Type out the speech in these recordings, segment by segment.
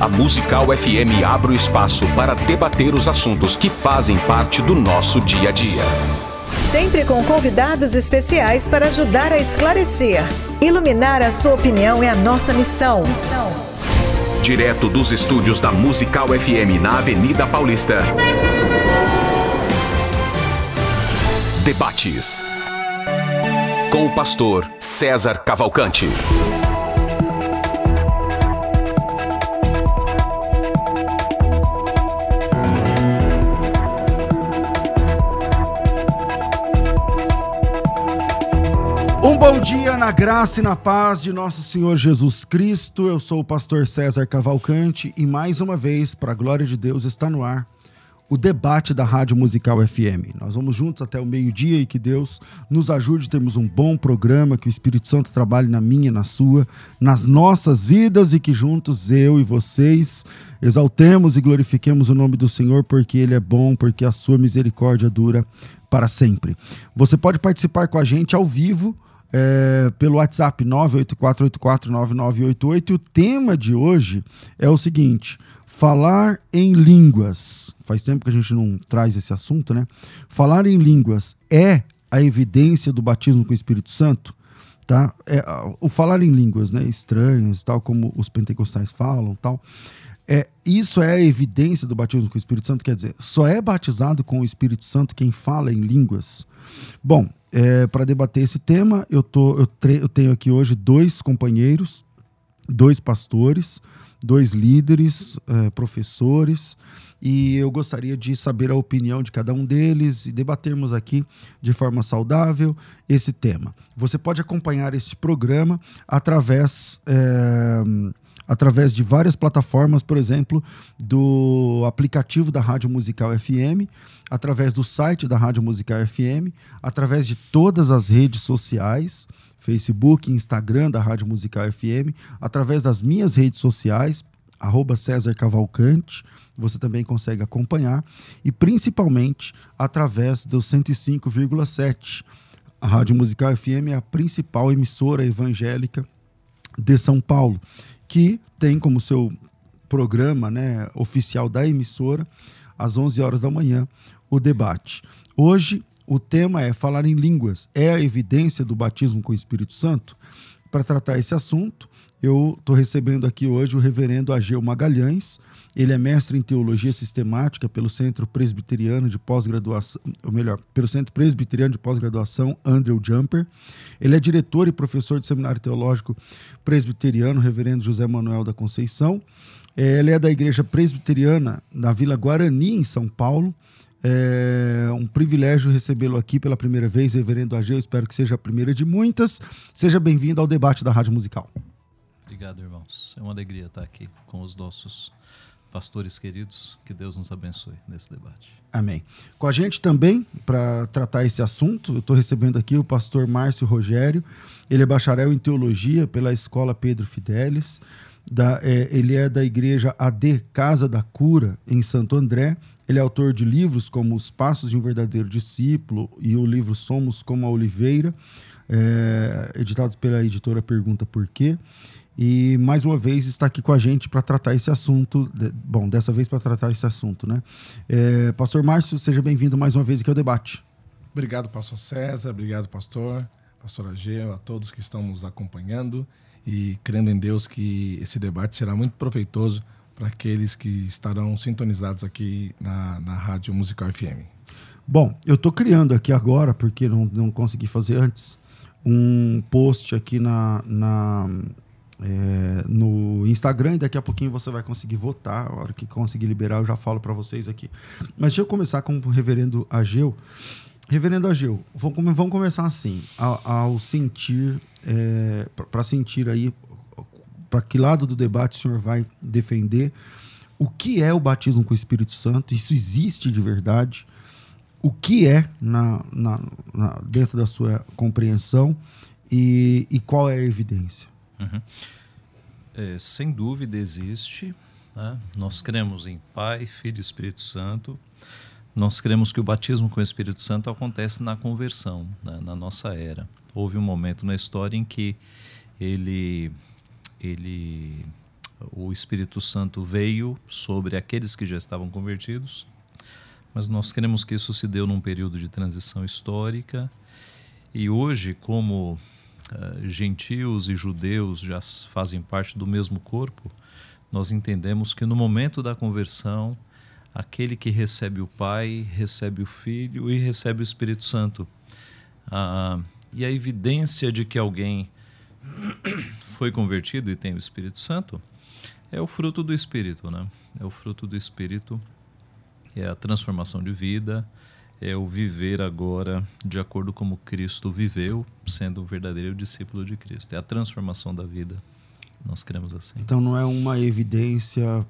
A Musical FM abre o espaço para debater os assuntos que fazem parte do nosso dia a dia. Sempre com convidados especiais para ajudar a esclarecer. Iluminar a sua opinião é a nossa missão. Direto dos estúdios da Musical FM na Avenida Paulista. Debates. Com o pastor César Cavalcante. Bom dia na graça e na paz de nosso Senhor Jesus Cristo. Eu sou o pastor César Cavalcante e mais uma vez, para a glória de Deus, está no ar o debate da Rádio Musical FM. Nós vamos juntos até o meio-dia e que Deus nos ajude a termos um bom programa, que o Espírito Santo trabalhe na minha na sua, nas nossas vidas e que juntos eu e vocês exaltemos e glorifiquemos o nome do Senhor porque ele é bom, porque a sua misericórdia dura para sempre. Você pode participar com a gente ao vivo é, pelo WhatsApp 984849988 e o tema de hoje é o seguinte: falar em línguas. Faz tempo que a gente não traz esse assunto, né? Falar em línguas é a evidência do batismo com o Espírito Santo? Tá? É, o falar em línguas né, estranhas, tal como os pentecostais falam, tal. É, isso é a evidência do batismo com o Espírito Santo, quer dizer, só é batizado com o Espírito Santo quem fala em línguas. Bom, é, para debater esse tema, eu, tô, eu, eu tenho aqui hoje dois companheiros, dois pastores, dois líderes, é, professores, e eu gostaria de saber a opinião de cada um deles e debatermos aqui de forma saudável esse tema. Você pode acompanhar esse programa através. É, através de várias plataformas, por exemplo, do aplicativo da Rádio Musical FM, através do site da Rádio Musical FM, através de todas as redes sociais, Facebook, Instagram da Rádio Musical FM, através das minhas redes sociais, arroba César Cavalcante, você também consegue acompanhar, e principalmente através do 105,7. A Rádio Musical FM é a principal emissora evangélica de São Paulo que tem como seu programa né, oficial da emissora, às 11 horas da manhã, o debate. Hoje, o tema é falar em línguas. É a evidência do batismo com o Espírito Santo? Para tratar esse assunto, eu estou recebendo aqui hoje o reverendo Ageu Magalhães, ele é mestre em teologia sistemática pelo Centro Presbiteriano de Pós-Graduação, ou melhor, pelo Centro Presbiteriano de Pós-Graduação Andrew Jumper. Ele é diretor e professor do Seminário Teológico Presbiteriano, Reverendo José Manuel da Conceição. É, ele é da Igreja Presbiteriana na Vila Guarani, em São Paulo. É um privilégio recebê-lo aqui pela primeira vez, Reverendo Ageu. Espero que seja a primeira de muitas. Seja bem-vindo ao debate da Rádio Musical. Obrigado, irmãos. É uma alegria estar aqui com os nossos pastores queridos, que Deus nos abençoe nesse debate. Amém. Com a gente também, para tratar esse assunto, eu estou recebendo aqui o pastor Márcio Rogério. Ele é bacharel em teologia pela Escola Pedro Fidelis. Da, é, ele é da igreja AD Casa da Cura, em Santo André. Ele é autor de livros como Os Passos de um Verdadeiro Discípulo e o livro Somos como a Oliveira, é, editados pela editora Pergunta Por Quê e mais uma vez está aqui com a gente para tratar esse assunto. Bom, dessa vez para tratar esse assunto, né? É, pastor Márcio, seja bem-vindo mais uma vez aqui ao debate. Obrigado, pastor César, obrigado, pastor, pastor Ageu, a todos que estão nos acompanhando e crendo em Deus que esse debate será muito proveitoso para aqueles que estarão sintonizados aqui na, na Rádio Musical FM. Bom, eu estou criando aqui agora, porque não, não consegui fazer antes, um post aqui na, na é, no Instagram e daqui a pouquinho você vai conseguir votar. A hora que conseguir liberar, eu já falo para vocês aqui. Mas deixa eu começar com o reverendo Ageu. Reverendo Ageu, vamos começar assim, ao, sentir, é, para sentir aí, para que lado do debate o senhor vai defender, o que é o batismo com o Espírito Santo, isso existe de verdade, o que é na, na, na dentro da sua compreensão e, e qual é a evidência? Uhum. É, sem dúvida existe. Né? Nós cremos em Pai, Filho e Espírito Santo. Nós cremos que o batismo com o Espírito Santo acontece na conversão, né? na nossa era. Houve um momento na história em que ele, ele o Espírito Santo veio sobre aqueles que já estavam convertidos, mas nós cremos que isso se deu num período de transição histórica e hoje, como uh, gentios e judeus já fazem parte do mesmo corpo, nós entendemos que no momento da conversão, aquele que recebe o Pai, recebe o Filho e recebe o Espírito Santo. Uh, e a evidência de que alguém foi convertido e tem o Espírito Santo é o fruto do Espírito, né? É o fruto do Espírito, é a transformação de vida, é o viver agora de acordo como Cristo viveu, sendo um verdadeiro discípulo de Cristo. É a transformação da vida. Nós cremos assim. Então não é uma evidência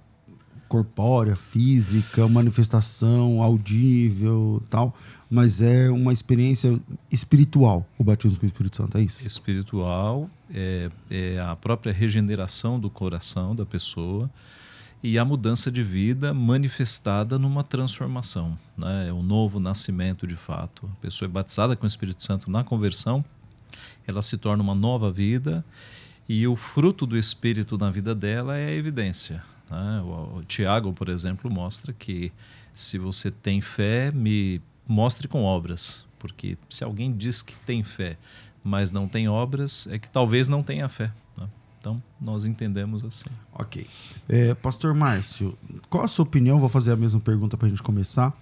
corpórea, física, manifestação audível, tal, mas é uma experiência espiritual, o batismo com o Espírito Santo, é isso? Espiritual, é, é a própria regeneração do coração da pessoa e a mudança de vida manifestada numa transformação, né? é um novo nascimento de fato. A pessoa é batizada com o Espírito Santo na conversão, ela se torna uma nova vida e o fruto do Espírito na vida dela é a evidência. Né? O, Tiago, por exemplo, mostra que se você tem fé, me mostre com obras. Porque se alguém diz que tem fé, mas não tem obras, é que talvez não tenha fé. Então, nós entendemos assim. Ok. É, Pastor Márcio, qual a sua opinião? Vou fazer a mesma pergunta para a gente começar.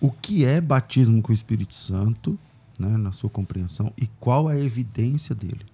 O que é batismo com o Espírito Santo, né, na sua compreensão, e qual a evidência dele?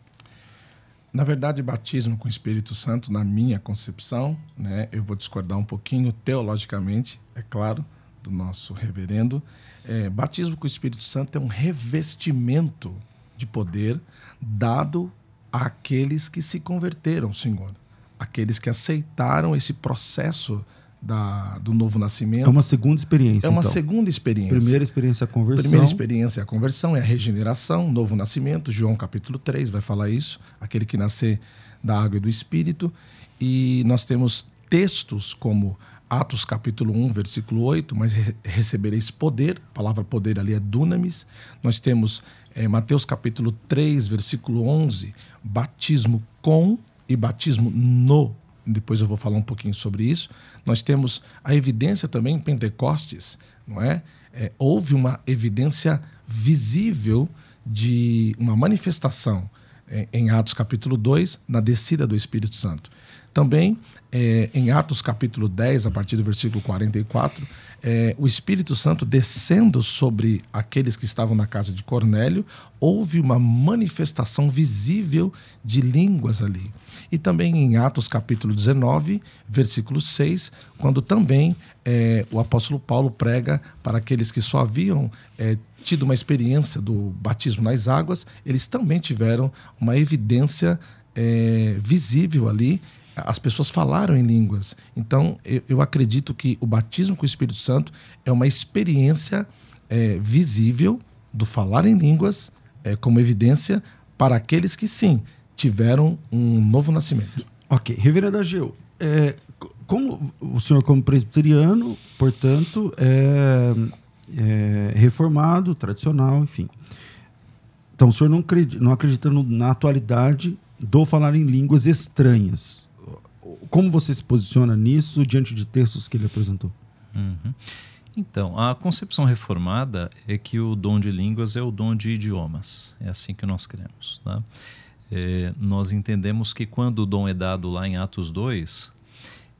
Na verdade, batismo com o Espírito Santo, na minha concepção, né, eu vou discordar um pouquinho teologicamente, é claro, do nosso reverendo. É, batismo com o Espírito Santo é um revestimento de poder dado àqueles que se converteram, Senhor, aqueles que aceitaram esse processo da, do novo nascimento. É uma segunda experiência. É uma então. segunda experiência. Primeira experiência é a conversão. Primeira experiência é a conversão, é a regeneração, novo nascimento. João capítulo 3 vai falar isso. Aquele que nascer da água e do espírito. E nós temos textos como Atos capítulo 1, versículo 8, mas recebereis poder, a palavra poder ali é dunamis. Nós temos é, Mateus capítulo 3, versículo 11, batismo com e batismo no depois eu vou falar um pouquinho sobre isso. Nós temos a evidência também em Pentecostes, não é? é houve uma evidência visível de uma manifestação é, em Atos capítulo 2, na descida do Espírito Santo. Também é, em Atos capítulo 10, a partir do versículo 44, é, o Espírito Santo descendo sobre aqueles que estavam na casa de Cornélio, houve uma manifestação visível de línguas ali. E também em Atos capítulo 19, versículo 6, quando também é, o apóstolo Paulo prega para aqueles que só haviam é, tido uma experiência do batismo nas águas, eles também tiveram uma evidência visível ali as pessoas falaram em línguas. Então, eu, eu, acredito que o batismo com o Espírito Santo é uma experiência é, visível do falar em línguas é, como evidência para aqueles que, sim, tiveram um novo nascimento. Ok. Reverendo Ageu, é, como o senhor, como presbiteriano, portanto, é, é reformado, tradicional, enfim. Então, o senhor não acredita, não acredita na atualidade do falar em línguas estranhas como você se posiciona nisso diante de textos que ele apresentou? Uhum. Então, a concepção reformada é que o dom de línguas é o dom de idiomas. É assim que nós cremos. Tá? É, nós entendemos que quando o dom é dado lá em Atos 2,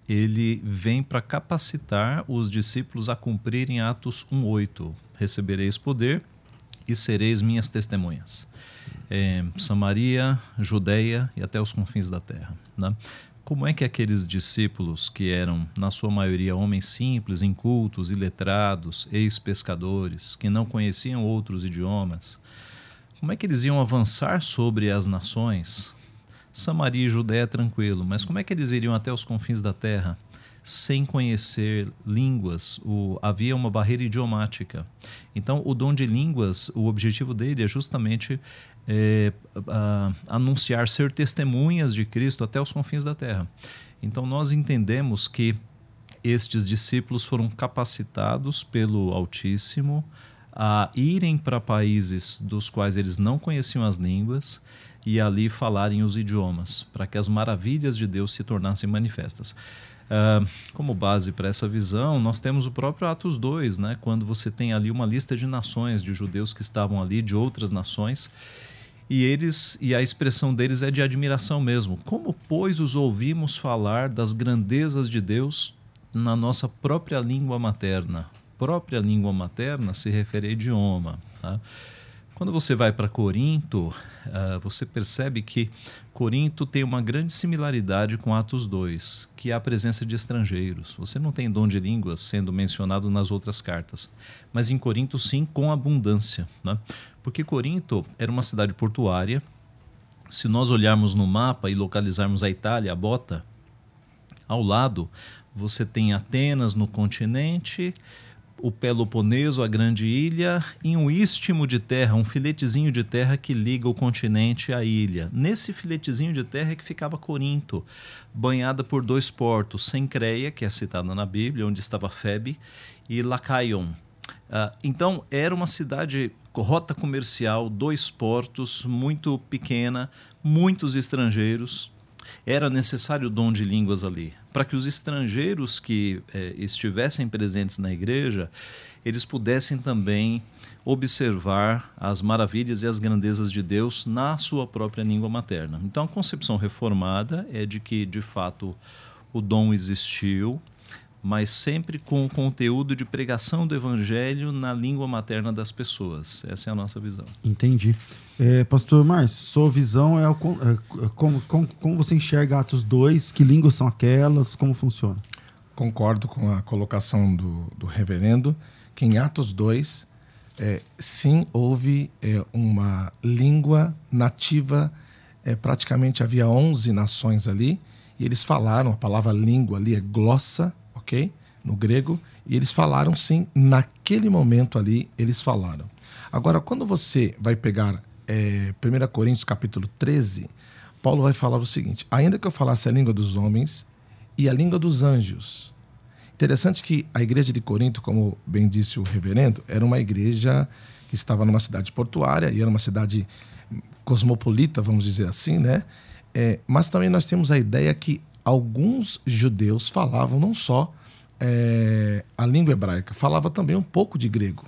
ele vem para capacitar os discípulos a cumprirem Atos 1,8. Recebereis poder e sereis minhas testemunhas. É, Samaria, Judeia e até os confins da terra. Né? Como é que aqueles discípulos, que eram, na sua maioria, homens simples, incultos, iletrados, ex-pescadores, que não conheciam outros idiomas, como é que eles iam avançar sobre as nações? Samaria e Judéia tranquilo, mas como é que eles iriam até os confins da terra? sem conhecer línguas, o, havia uma barreira idiomática. Então, o dom de línguas, o objetivo dele é justamente é, a, anunciar, ser testemunhas de Cristo até os confins da terra. Então, nós entendemos que estes discípulos foram capacitados pelo Altíssimo a irem para países dos quais eles não conheciam as línguas e ali falarem os idiomas, para que as maravilhas de Deus se tornassem manifestas. Uh, como base para essa visão, nós temos o próprio Atos 2, né, quando você tem ali uma lista de nações, de judeus que estavam ali, de outras nações, e eles e a expressão deles é de admiração mesmo. Como, pois, os ouvimos falar das grandezas de Deus na nossa própria língua materna? Própria língua materna se refere a idioma. Tá? Quando você vai para Corinto, uh, você percebe que Corinto tem uma grande similaridade com Atos 2, que é a presença de estrangeiros. Você não tem dom de línguas sendo mencionado nas outras cartas, mas em Corinto sim, com abundância. Né? Porque Corinto era uma cidade portuária. Se nós olharmos no mapa e localizarmos a Itália, a bota, ao lado você tem Atenas no continente, o Peloponeso, a grande ilha, e um istmo de terra, um filetezinho de terra que liga o continente à ilha. Nesse filetezinho de terra é que ficava Corinto, banhada por dois portos, Sencreia, que é citada na Bíblia, onde estava Febe, e Lacaion. Uh, então, era uma cidade, rota comercial, dois portos, muito pequena, muitos estrangeiros, era necessário o dom de línguas ali, para que os estrangeiros que eh, estivessem presentes na igreja, eles pudessem também observar as maravilhas e as grandezas de Deus na sua própria língua materna. Então, a concepção reformada é de que, de fato, o dom existiu, mas sempre com o conteúdo de pregação do evangelho na língua materna das pessoas. Essa é a nossa visão. Entendi. É, Pastor Márcio, sua visão é, o, é como, como, como, você enxerga Atos 2, que línguas são aquelas, como funciona? Concordo com a colocação do, do reverendo, que em Atos 2, é, sim, houve é, uma língua nativa, é, praticamente havia 11 nações ali, e eles falaram, a palavra língua ali é glossa, No grego. E eles falaram sim, naquele momento ali, eles falaram. Agora, quando você vai pegar é, 1 Coríntios capítulo 13, Paulo vai falar o seguinte: ainda que eu falasse a língua dos homens e a língua dos anjos. Interessante que a igreja de Corinto, como bem disse o reverendo, era uma igreja que estava numa cidade portuária e era uma cidade cosmopolita, vamos dizer assim, né? É, mas também nós temos a ideia que alguns judeus falavam não só é, a língua hebraica, falava também um pouco de grego.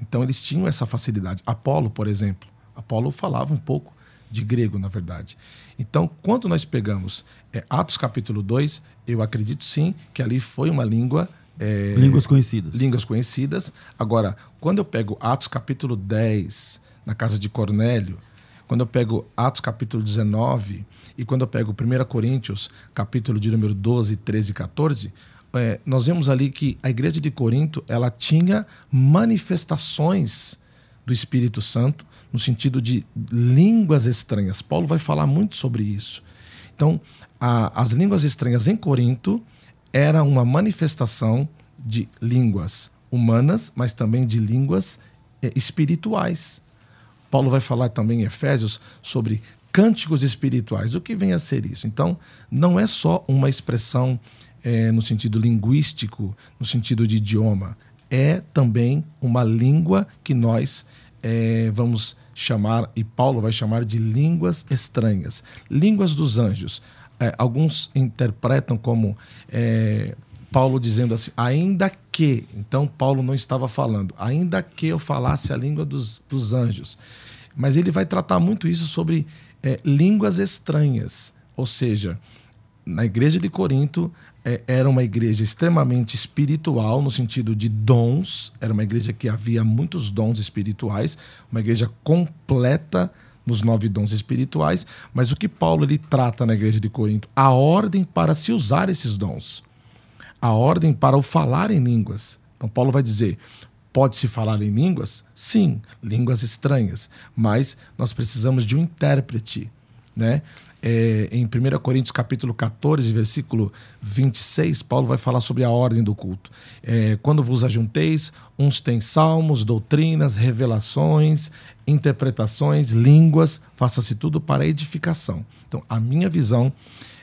Então eles tinham essa facilidade. Apolo, por exemplo, Apolo falava um pouco de grego, na verdade. Então, quando nós pegamos é, Atos capítulo 2, eu acredito sim que ali foi uma língua. É, línguas conhecidas. Línguas conhecidas. Agora, quando eu pego Atos capítulo 10, na casa de Cornélio, quando eu pego Atos capítulo 19 e quando eu pego 1 Coríntios capítulo de número 12, 13 e 14, é, nós vemos ali que a igreja de Corinto ela tinha manifestações do Espírito Santo no sentido de línguas estranhas. Paulo vai falar muito sobre isso. Então, a, as línguas estranhas em Corinto era uma manifestação de línguas humanas, mas também de línguas é, espirituais. Paulo vai falar também em Efésios sobre cânticos espirituais. O que vem a ser isso? Então, não é só uma expressão é, no sentido linguístico, no sentido de idioma. É também uma língua que nós é, vamos chamar, e Paulo vai chamar de línguas estranhas. Línguas dos anjos. É, alguns interpretam como é, Paulo dizendo assim, ainda que, então Paulo não estava falando, ainda que eu falasse a língua dos, dos anjos. Mas ele vai tratar muito isso sobre é, línguas estranhas. Ou seja, na igreja de Corinto é, era uma igreja extremamente espiritual, no sentido de dons, era uma igreja que havia muitos dons espirituais, uma igreja completa nos nove dons espirituais, mas o que Paulo ele trata na igreja de Corinto? A ordem para se usar esses dons a ordem para o falar em línguas. Então, Paulo vai dizer: pode-se falar em línguas? Sim, línguas estranhas, mas nós precisamos de um intérprete. Né? É, em 1 Coríntios capítulo 14, versículo 26, Paulo vai falar sobre a ordem do culto. É, Quando vos ajunteis, uns têm salmos, doutrinas, revelações, interpretações, línguas, faça-se tudo para edificação. Então, a minha visão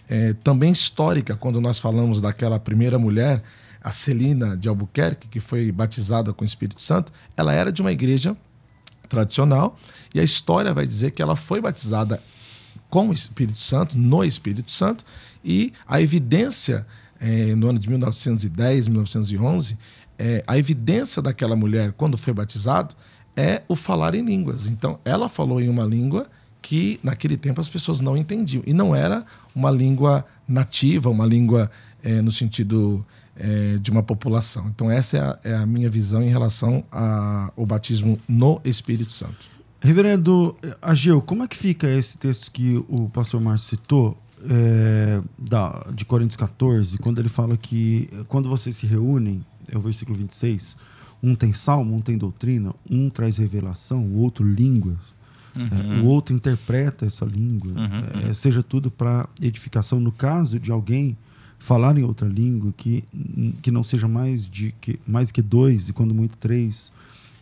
é, também histórica, quando nós falamos daquela primeira mulher, a Celina de Albuquerque, que foi batizada com o Espírito Santo, ela era de uma igreja tradicional, e a história vai dizer que ela foi batizada com o Espírito Santo, no Espírito Santo, e a evidência, é, no ano de 1910, 1911, é, a evidência daquela mulher, quando foi batizado, é o falar em línguas. Então, ela falou em uma língua que naquele tempo as pessoas não entendiam. E não era uma língua nativa, uma língua é, no sentido de uma população. Então, essa é a, é a minha visão em relação ao batismo no Espírito Santo. Reverendo Ageu, como é que fica esse texto que o pastor Márcio citou, é, da, de Coríntios 14, quando ele fala que quando vocês se reúnem, é o versículo 26, um tem salmo, um tem doutrina, um traz revelação, o outro línguas, uhum. é, o outro interpreta essa língua, uhum, é, seja tudo para edificação. No caso de alguém falar em outra língua que, que não seja mais de que mais que dois e quando muito três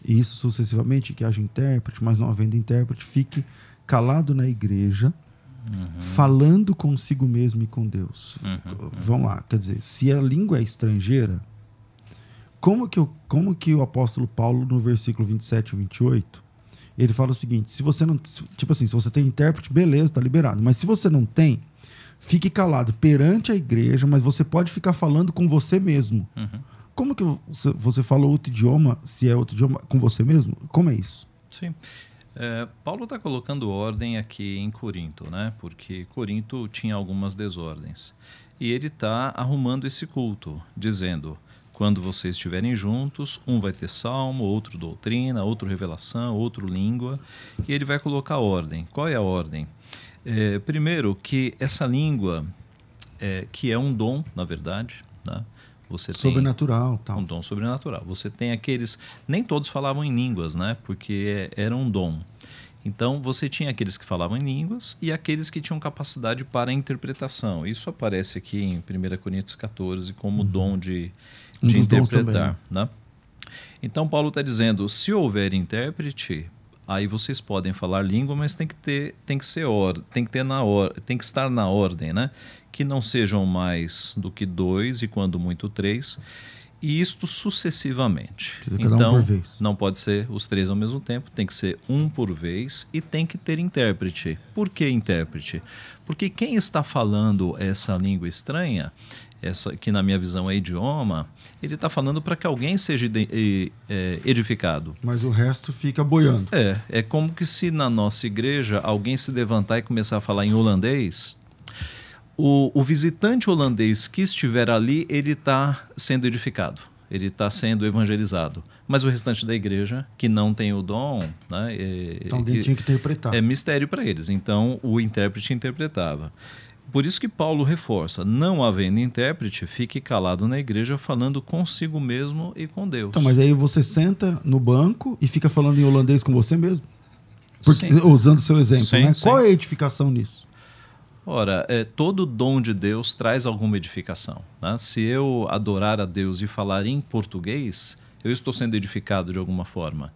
e isso sucessivamente que haja intérprete mas não havendo intérprete fique calado na igreja uhum. falando consigo mesmo e com Deus uhum. vamos lá quer dizer se a língua é estrangeira como que, como que o apóstolo Paulo no versículo 27 e 28 ele fala o seguinte se você não tipo assim se você tem intérprete beleza está liberado mas se você não tem fique calado perante a igreja, mas você pode ficar falando com você mesmo. Uhum. Como que você, fala outro idioma, se é outro idioma, com você mesmo? Como é isso? Sim. É, Paulo está colocando ordem aqui em Corinto, né? Porque Corinto tinha algumas desordens. E ele está arrumando esse culto, dizendo: quando vocês estiverem juntos, um vai ter salmo, outro doutrina, outro revelação, outro língua, e ele vai colocar ordem. Qual é a ordem? É, primeiro, que essa língua, é, que é um dom, na verdade, né? Você sobrenatural, tal. um dom sobrenatural. Você tem aqueles, nem todos falavam em línguas, né? Porque era um dom. Então você tinha aqueles que falavam em línguas e aqueles que tinham capacidade para interpretação. Isso aparece aqui em 1 Coríntios 14 como uhum. dom de, de um interpretar, né? Então Paulo está dizendo, se houver intérprete, aí vocês podem falar língua, mas tem que ter, tem que ser or, tem que ter na or, tem que estar na ordem, né? Que não sejam mais do que dois e quando muito três. E isto sucessivamente. Então, um não pode ser os três ao mesmo tempo, tem que ser um por vez e tem que ter intérprete. Por que intérprete? Porque quem está falando essa língua estranha essa que na minha visão é idioma, ele está falando para que alguém seja é, edificado. Mas o resto fica boiando. É, é como que se na nossa igreja alguém se levantar e começar a falar em holandês, o, o visitante holandês que estiver ali, ele está sendo edificado, ele está sendo evangelizado. Mas o restante da igreja, que não tem o dom, né, é, então alguém tinha que interpretar. É mistério para eles. Então o intérprete interpretava. Por isso que Paulo reforça: não havendo intérprete, fique calado na igreja falando consigo mesmo e com Deus. Então, mas aí você senta no banco e fica falando em holandês com você mesmo? Porque, usando o seu exemplo, sim, né? Sim. Qual é a edificação nisso? Ora, é, todo dom de Deus traz alguma edificação. Né? Se eu adorar a Deus e falar em português, eu estou sendo edificado de alguma forma.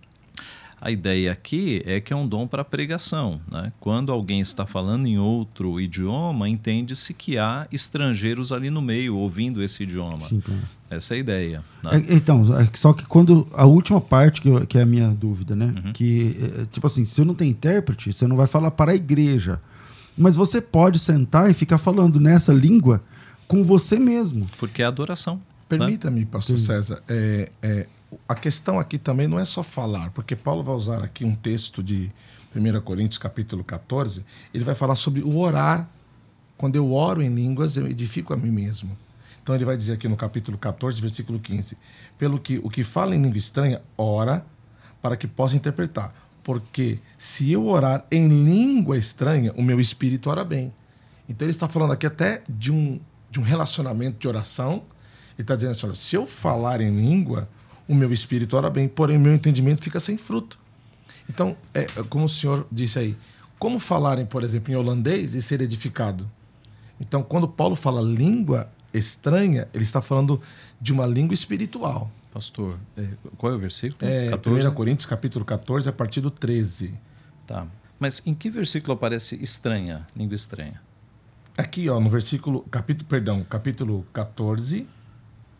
A ideia aqui é que é um dom para pregação. Né? Quando alguém está falando em outro idioma, entende-se que há estrangeiros ali no meio ouvindo esse idioma. Sim, claro. Essa é a ideia. Né? É, então, é só que quando. A última parte, que, eu, que é a minha dúvida, né? Uhum. Que, é, tipo assim, se eu não tenho intérprete, você não vai falar para a igreja. Mas você pode sentar e ficar falando nessa língua com você mesmo. Porque é adoração. Né? Permita-me, pastor Sim. César, é, é, a questão aqui também não é só falar, porque Paulo vai usar aqui um texto de 1 Coríntios capítulo 14, ele vai falar sobre o orar. Quando eu oro em línguas, eu edifico a mim mesmo. Então ele vai dizer aqui no capítulo 14, versículo 15: Pelo que o que fala em língua estranha, ora para que possa interpretar. Porque se eu orar em língua estranha, o meu espírito ora bem. Então ele está falando aqui até de um, de um relacionamento de oração. Ele está dizendo assim: olha, se eu falar em língua, o meu espírito ora bem, porém o meu entendimento fica sem fruto. Então, é, é, como o senhor disse aí, como falarem, por exemplo, em holandês e ser edificado? Então, quando Paulo fala língua estranha, ele está falando de uma língua espiritual. Pastor, é, qual é o versículo? É, 14? 1 Coríntios, capítulo 14, a partir do 13. Tá. Mas em que versículo aparece estranha, língua estranha? Aqui, ó, no versículo, capítulo, perdão, capítulo 14,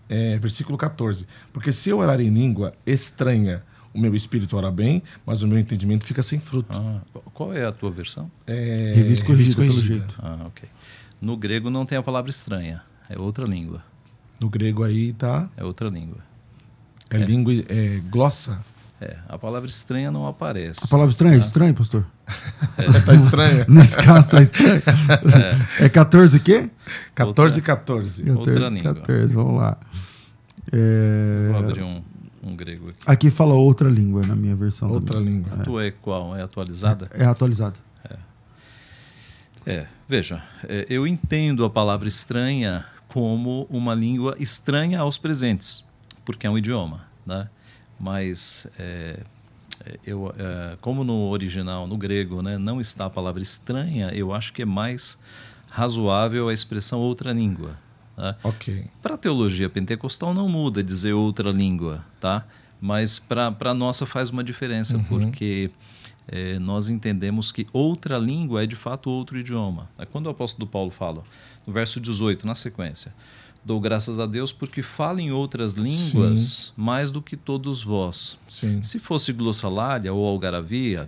é, versículo 14. Porque se eu orar em língua estranha, o meu espírito ora bem, mas o meu entendimento fica sem fruto. Ah, qual é a tua versão? É, Revista corrigida, pelo corrigida. jeito. Ah, ok. No grego não tem a palavra estranha, é outra língua. No grego aí tá. É outra língua. É, língua. É glossa. É, a palavra estranha não aparece. A palavra estranha? Ah. Estranho, pastor? tá estranha. Nesse caso tá estranho. É, 14 o quê? 14 e 14. Outra 14, língua. 14, vamos lá. É, Vou abrir um, um grego aqui. Aqui fala outra língua na minha versão. Outra também. língua. A tua é qual? É atualizada? É atualizada. É, veja, é, eu entendo a palavra estranha como uma língua estranha aos presentes, porque é um idioma, né? Mas é, é, eu, é, como no original, no grego, né, não está a palavra estranha, eu acho que é mais razoável a expressão outra língua. Né? Ok. Para a teologia pentecostal não muda dizer outra língua, tá? Mas para a nossa faz uma diferença, porque eh, nós entendemos que outra língua é de fato outro idioma. É quando o apóstolo Paulo fala, no verso 18, na sequência, dou graças a Deus porque falo em outras línguas mais do que todos vós. Sim. Se fosse glossalária ou algaravia,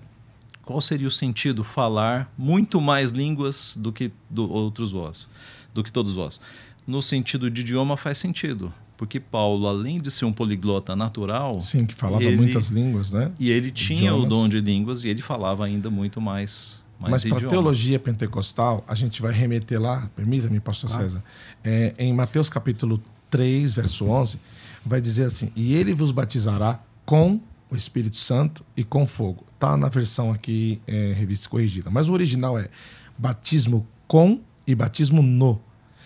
qual seria o sentido falar muito mais línguas do que do outros vós, do que todos vós? No sentido de idioma faz sentido, porque Paulo, além de ser um poliglota natural, Sim, que falava ele- muitas línguas, né? e ele tinha o Idiomas. dom de línguas e ele falava ainda muito mais, Mas para teologia pentecostal, a gente vai remeter lá, permita-me, pastor César, é, em Mateus capítulo 3, verso 11, vai dizer assim: E ele vos batizará com o Espírito Santo e com fogo. Tá na versão aqui, é, revista corrigida. Mas o original é batismo com e batismo no.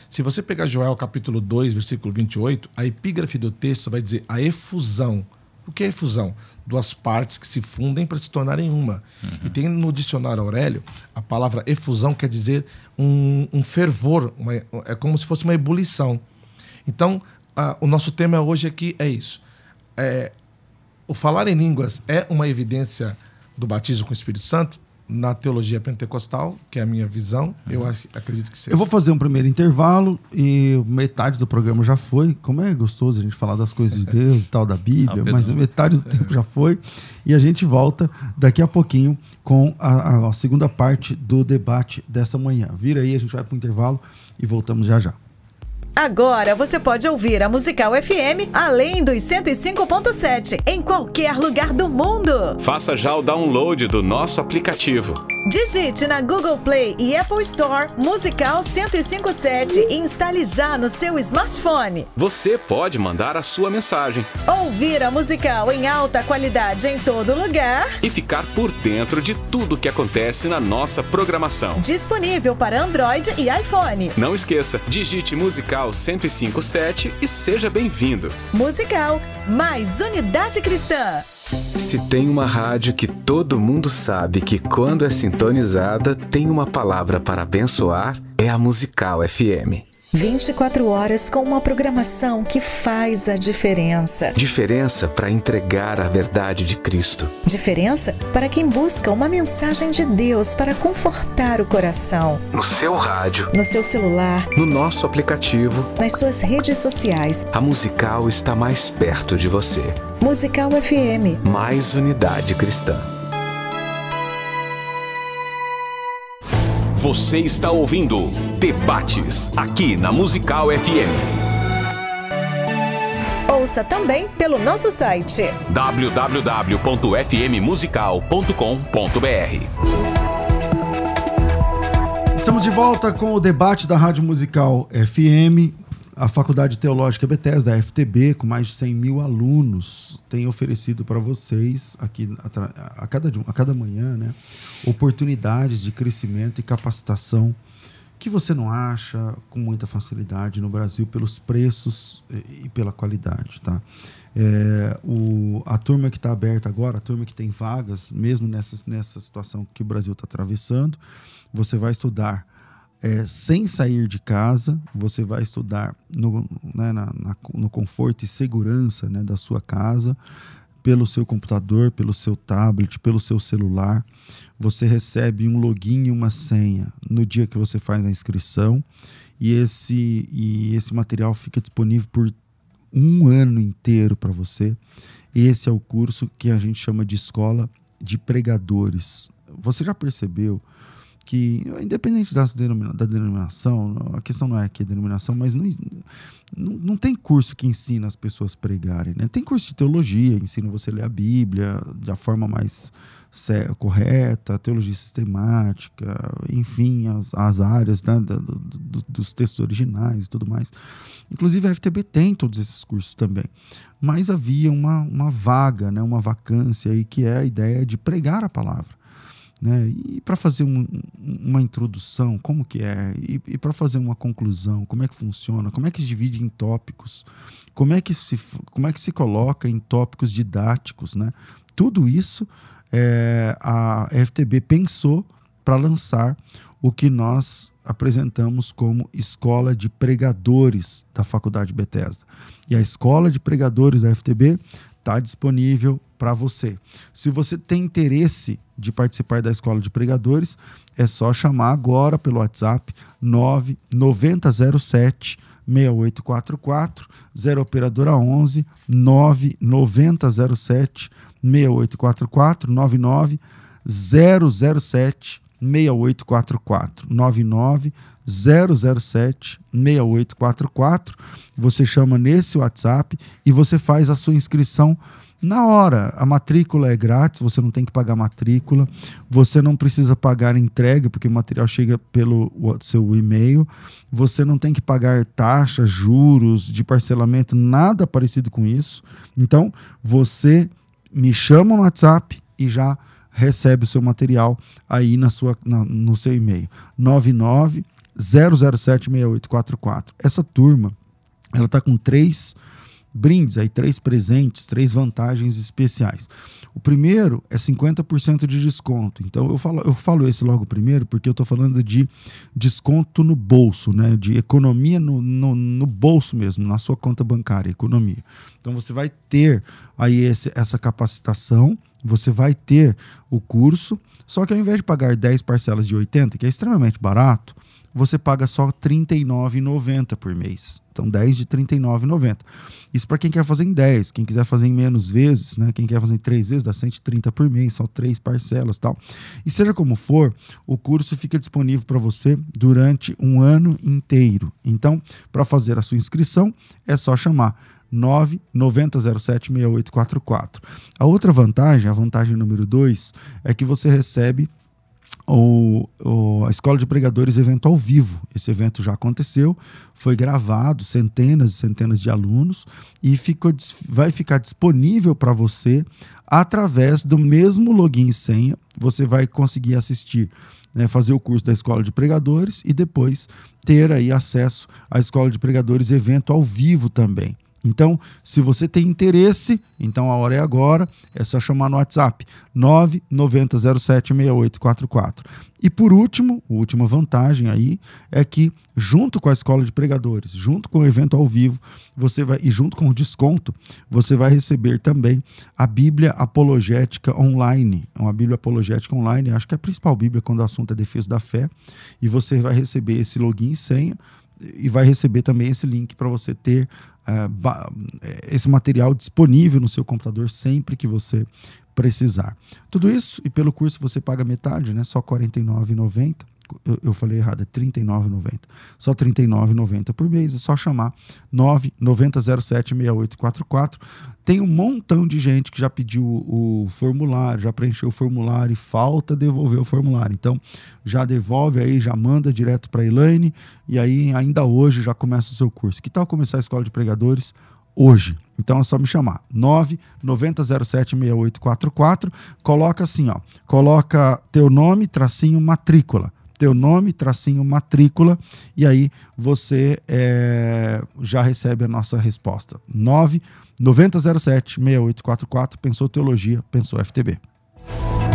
Se você pegar Joel capítulo 2, versículo 28, a epígrafe do texto vai dizer a efusão. O que é efusão? Duas partes que se fundem para se tornarem uma. E tem no dicionário Aurélio, a palavra efusão quer dizer um, um fervor, uma- é como se fosse uma ebulição. Então, ah, o nosso tema hoje aqui é isso. É, o falar em línguas é uma evidência do batismo com o Espírito Santo? Na teologia pentecostal, que é a minha visão, eu acho- acredito que seja. Eu vou fazer um primeiro intervalo e metade do programa já foi. Como é gostoso a gente falar das coisas de Deus e tal, da Bíblia, Ah, mas metade do tempo já foi. E a gente volta daqui a pouquinho com a, a- a segunda parte do debate dessa manhã. Vira aí, a gente vai para o intervalo e voltamos já já. Agora você pode ouvir a Musical FM além dos 105.7 em qualquer lugar do mundo. Faça já o download do nosso aplicativo. Digite na Google Play e Apple Store Musical 1057 e instale já no seu smartphone. Você pode mandar a sua mensagem Ouvir a musical em alta qualidade em todo lugar. e ficar por dentro de tudo que acontece na nossa programação. Disponível para Android e iPhone. Não esqueça, digite Musical 1057 e seja bem-vindo. Musical mais unidade cristã. Se tem uma rádio que todo mundo sabe que quando é sintonizada tem uma palavra para abençoar, é a Musical FM. 24 horas com uma programação que faz a diferença. Diferença para entregar a verdade de Cristo. Diferença para quem busca uma mensagem de Deus para confortar o coração. No seu rádio, No seu celular, no nosso aplicativo, nas suas redes sociais. a Musical está mais perto de você. Musical FM. Mais unidade cristã. Você está ouvindo Debates aqui na Musical FM. Ouça também pelo nosso site. www.fmmusical.com.br Estamos de volta com o debate da Rádio Musical FM. A Faculdade Teológica Bethesda, a FTB, com mais de 100 mil alunos, tem oferecido para vocês, aqui a cada, a cada manhã, né, oportunidades de crescimento e capacitação que você não acha com muita facilidade no Brasil pelos preços e e pela qualidade, tá? É, o, a turma que está aberta agora, a turma que tem vagas, mesmo nessa, nessa situação que o Brasil está atravessando, você vai estudar é, sem sair de casa, você vai estudar no, né, na- na- no conforto e segurança né, da sua casa, pelo seu computador, pelo seu tablet, pelo seu celular. Você recebe um login e uma senha no dia que você faz a inscrição e esse, e esse material fica disponível por um ano inteiro para você. esse é o curso que a gente chama de escola de pregadores. Você já percebeu que, independente das denomina, da denominação, a questão não é aqui a denominação, mas não, não, não, tem curso que ensina as pessoas a pregarem. Né? Tem curso de teologia, ensina você a ler a Bíblia da forma mais correta, teologia sistemática, enfim, as, as áreas né, do, do, dos textos originais e tudo mais. Inclusive a FTB tem todos esses cursos também. Mas havia uma, uma vaga, né, uma vacância aí, que é a ideia de pregar a palavra. Né? E para fazer um, uma introdução, como que é? E, e para fazer uma conclusão, como é que funciona? Como é que se divide em tópicos? Como é que se, como é que se coloca em tópicos didáticos? Né? Tudo isso é, a FTB pensou para lançar o que nós apresentamos como Escola de Pregadores da Faculdade Bethesda. E a Escola de Pregadores da FTB está disponível para você. Se você tem interesse de participar da Escola de Pregadores, é só chamar agora pelo WhatsApp 9907 6844 0 operadora 11 9907 6844 99 007 6844 99 007 6844. Você chama nesse WhatsApp e você faz a sua inscrição na hora. A matrícula é grátis, você não tem que pagar matrícula, você não precisa pagar entrega, porque o material chega pelo seu e-mail, você não tem que pagar taxas, juros de parcelamento, nada parecido com isso. Então, você me chama no WhatsApp e já recebe o seu material aí na sua, na, no seu e-mail. 99 007 6844. Essa turma, ela está com três brindes, aí três presentes, três vantagens especiais. O primeiro é 50% de desconto. Então eu falo, eu falo esse logo primeiro porque eu estou falando de desconto no bolso, né? De economia no, no, no, bolso mesmo, na sua conta bancária, economia. Então você vai ter aí esse, essa capacitação, você vai ter o curso, só que ao invés de pagar 10 parcelas de 80, que é extremamente barato, você paga só R$ 39,90 por mês. Então, 10 de R$ 39,90. Isso para quem quer fazer em 10. Quem quiser fazer em menos vezes, né? quem quer fazer em 3 vezes, dá 130 por mês, só 3 parcelas tal. E seja como for, o curso fica disponível para você durante um ano inteiro. Então, para fazer a sua inscrição, é só chamar 990076844. A outra vantagem, a vantagem número 2, é que você recebe o, o, a Escola de Pregadores evento ao vivo. Esse evento já aconteceu, foi gravado, centenas e centenas de alunos, e ficou, vai ficar disponível para você através do mesmo login e senha. Você vai conseguir assistir, né, fazer o curso da Escola de Pregadores e depois ter aí acesso à Escola de Pregadores evento ao vivo também. Então, se você tem interesse, então a hora é agora, é só chamar no WhatsApp 990076844. E por último, a última vantagem aí é que junto com a escola de pregadores, junto com o evento ao vivo, você vai e junto com o desconto, você vai receber também a Bíblia apologética online, é uma Bíblia apologética online, acho que é a principal Bíblia quando o assunto é defesa da fé, e você vai receber esse login e senha e vai receber também esse link para você ter uh, esse material disponível no seu computador sempre que você precisar. Tudo isso, e pelo curso você paga metade, né? Só R$ 49,90 eu, falei errado, é R$ 39,90. Só R$ 39,90 por mês. É só chamar 990076844. Tem um montão de gente que já pediu o formulário, já preencheu o formulário e falta devolver o formulário. Então, já devolve aí, já manda direto para a Elaine e aí ainda hoje já começa o seu curso. Que tal começar a escola de pregadores? hoje. Então é só me chamar. 990076844. Coloca assim, ó. Coloca teu nome, tracinho, matrícula teu nome, tracinho matrícula, e aí você é, já recebe a nossa resposta. 9 9007 6844, pensou teologia, pensou FTB.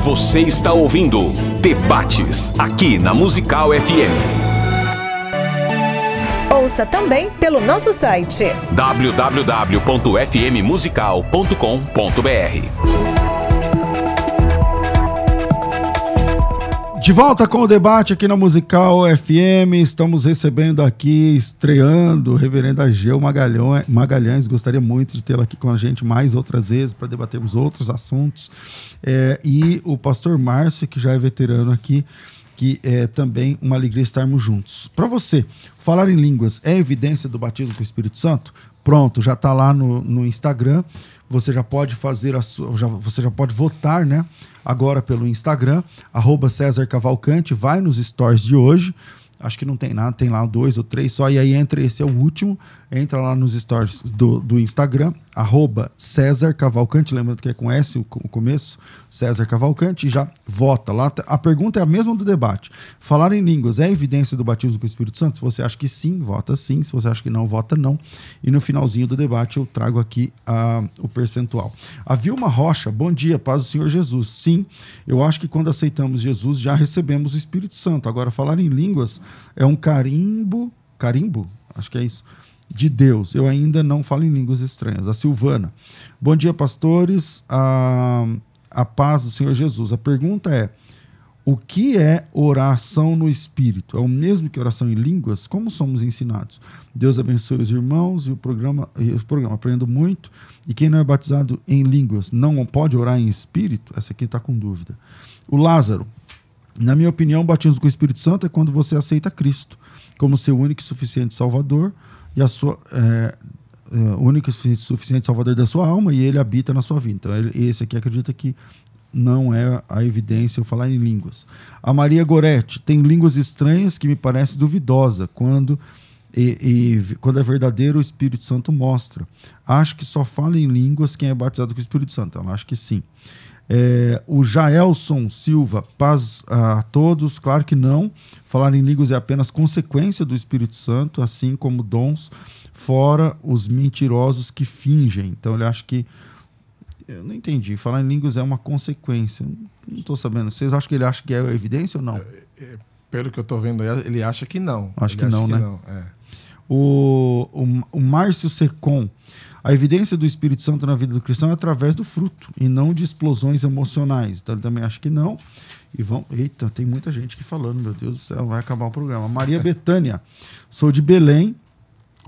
Você está ouvindo Debates aqui na Musical FM. Ouça também pelo nosso site www.fmmusical.com.br. De volta com o debate aqui na Musical FM, estamos recebendo aqui, estreando, o reverendo Ageu Magalhães, Magalhães. Gostaria muito de tê-lo aqui com a gente mais outras vezes para debatermos outros assuntos. É, e o pastor Márcio, que já é veterano aqui, que é também uma alegria estarmos juntos. Para você, falar em línguas é evidência do batismo com o Espírito Santo? Pronto, já está lá no, no Instagram. Você já pode fazer a sua, já, você já pode votar, né? Agora pelo Instagram, arroba César Cavalcante, vai nos stories de hoje. Acho que não tem nada, tem lá dois ou três só. E aí entra, esse é o último, entra lá nos stories do, do Instagram, arroba César Cavalcante, lembrando que é com S o, começo, César Cavalcante, já vota. Lá a pergunta é a mesma do debate. Falar em línguas é evidência do batismo com o Espírito Santo? Se você acha que sim, vota sim. Se você acha que não, vota não. E no finalzinho do debate eu trago aqui a, o percentual. A Vilma Rocha, bom dia, paz do Senhor Jesus. Sim, eu acho que quando aceitamos Jesus já recebemos o Espírito Santo. Agora, falar em línguas é um carimbo, carimbo? Acho que é isso de Deus. Eu ainda não falo em línguas estranhas. A Silvana. Bom dia, pastores. A, a paz do Senhor Jesus. A pergunta é: o que é oração no Espírito? É o mesmo que oração em línguas? Como somos ensinados? Deus abençoe os irmãos e o programa, e o programa aprendo muito. E quem não é batizado em línguas não pode orar em espírito? Essa aqui está com dúvida. O Lázaro. Na minha opinião, batismo com o Espírito Santo é quando você aceita Cristo como seu único e suficiente Salvador e a sua é, é, único e suficiente salvador da sua alma e ele habita na sua vida. Então, ele, esse aqui acredita que não é a evidência eu falar em línguas. A Maria Goretti tem línguas estranhas que me parece duvidosa quando e, e, quando é verdadeiro o Espírito Santo mostra. Acho que só fala em línguas quem é batizado com o Espírito Santo. Ela acha que sim. É, o Jaelson Silva, paz a todos, claro que não. Falar em línguas é apenas consequência do Espírito Santo, assim como dons, fora os mentirosos que fingem. Então ele acha que. Eu não entendi. Falar em línguas é uma consequência. Não estou sabendo. Vocês acham que ele acha que é evidência ou não? É, é, pelo que eu estou vendo ele acha que não. Acho ele que não, que né? Não. É. O, o, o Márcio Secom. A evidência do Espírito Santo na vida do cristão é através do fruto e não de explosões emocionais. Então ele também acha que não. E vão. Eita, tem muita gente aqui falando, meu Deus do céu, vai acabar o programa. Maria Betânia, sou de Belém,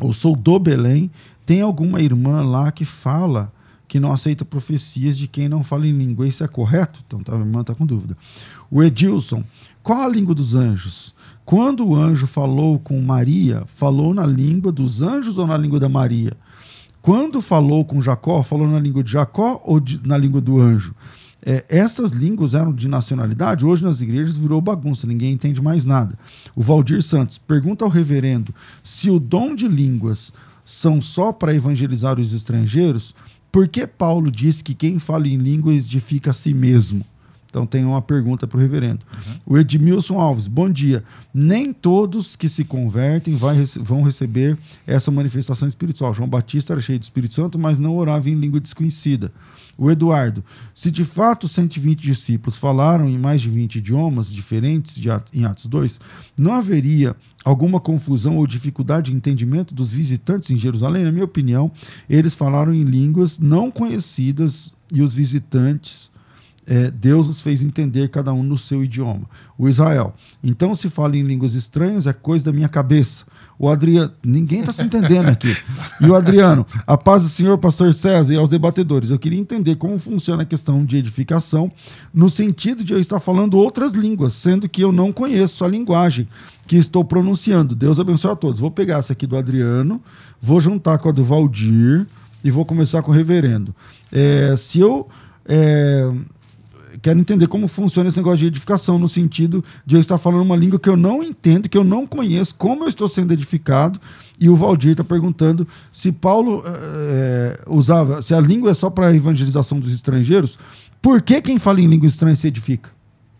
ou sou do Belém. Tem alguma irmã lá que fala que não aceita profecias de quem não fala em língua. Isso é correto? Então tá, a irmã está com dúvida. O Edilson, qual a língua dos anjos? Quando o anjo falou com Maria, falou na língua dos anjos ou na língua da Maria? Quando falou com Jacó, falou na língua de Jacó ou de, na língua do anjo? É, essas línguas eram de nacionalidade, hoje nas igrejas virou bagunça, ninguém entende mais nada. O Valdir Santos pergunta ao reverendo se o dom de línguas são só para evangelizar os estrangeiros, por que Paulo diz que quem fala em línguas edifica a si mesmo? Então tem uma pergunta para o reverendo. Uhum. O Edmilson Alves, bom dia. Nem todos que se convertem vai, vão receber essa manifestação espiritual. João Batista era cheio do Espírito Santo, mas não orava em língua desconhecida. O Eduardo, se de fato 120 discípulos falaram em mais de 20 idiomas diferentes de, em Atos 2, não haveria alguma confusão ou dificuldade de entendimento dos visitantes em Jerusalém? Na minha opinião, eles falaram em línguas não conhecidas e os visitantes é, Deus nos fez entender cada um no seu idioma. O Israel. Então, se fala em línguas estranhas, é coisa da minha cabeça. O Adriano, ninguém está se entendendo aqui. E o Adriano, a paz do Senhor, pastor César e aos debatedores. Eu queria entender como funciona a questão de edificação, no sentido de eu estar falando outras línguas, sendo que eu não conheço a linguagem que estou pronunciando. Deus abençoe a todos. Vou pegar essa aqui do Adriano, vou juntar com a do Valdir e vou começar com o reverendo. É, se eu. É, quero entender como funciona esse negócio de edificação, no sentido de eu estar falando uma língua que eu não entendo, que eu não conheço, como eu estou sendo edificado. E o Valdir está perguntando se Paulo é, usava, se a língua é só para a evangelização dos estrangeiros, por que quem fala em língua estranha se edifica?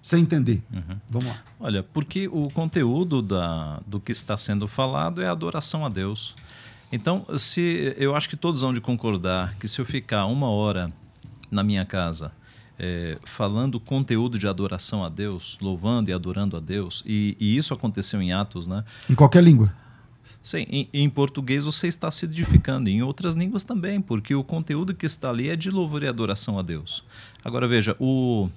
Sem entender. Uhum. Vamos lá. Olha, porque o conteúdo da, do que está sendo falado é adoração a Deus. Então, se eu acho que todos vão de concordar que se eu ficar uma hora na minha casa é, falando conteúdo de adoração a Deus, louvando e adorando a Deus, e, e isso aconteceu em Atos, né? Em qualquer língua. Sim, em, em, português você está se edificando, em outras línguas também, porque o conteúdo que está ali é de louvor e adoração a Deus. Agora veja, o,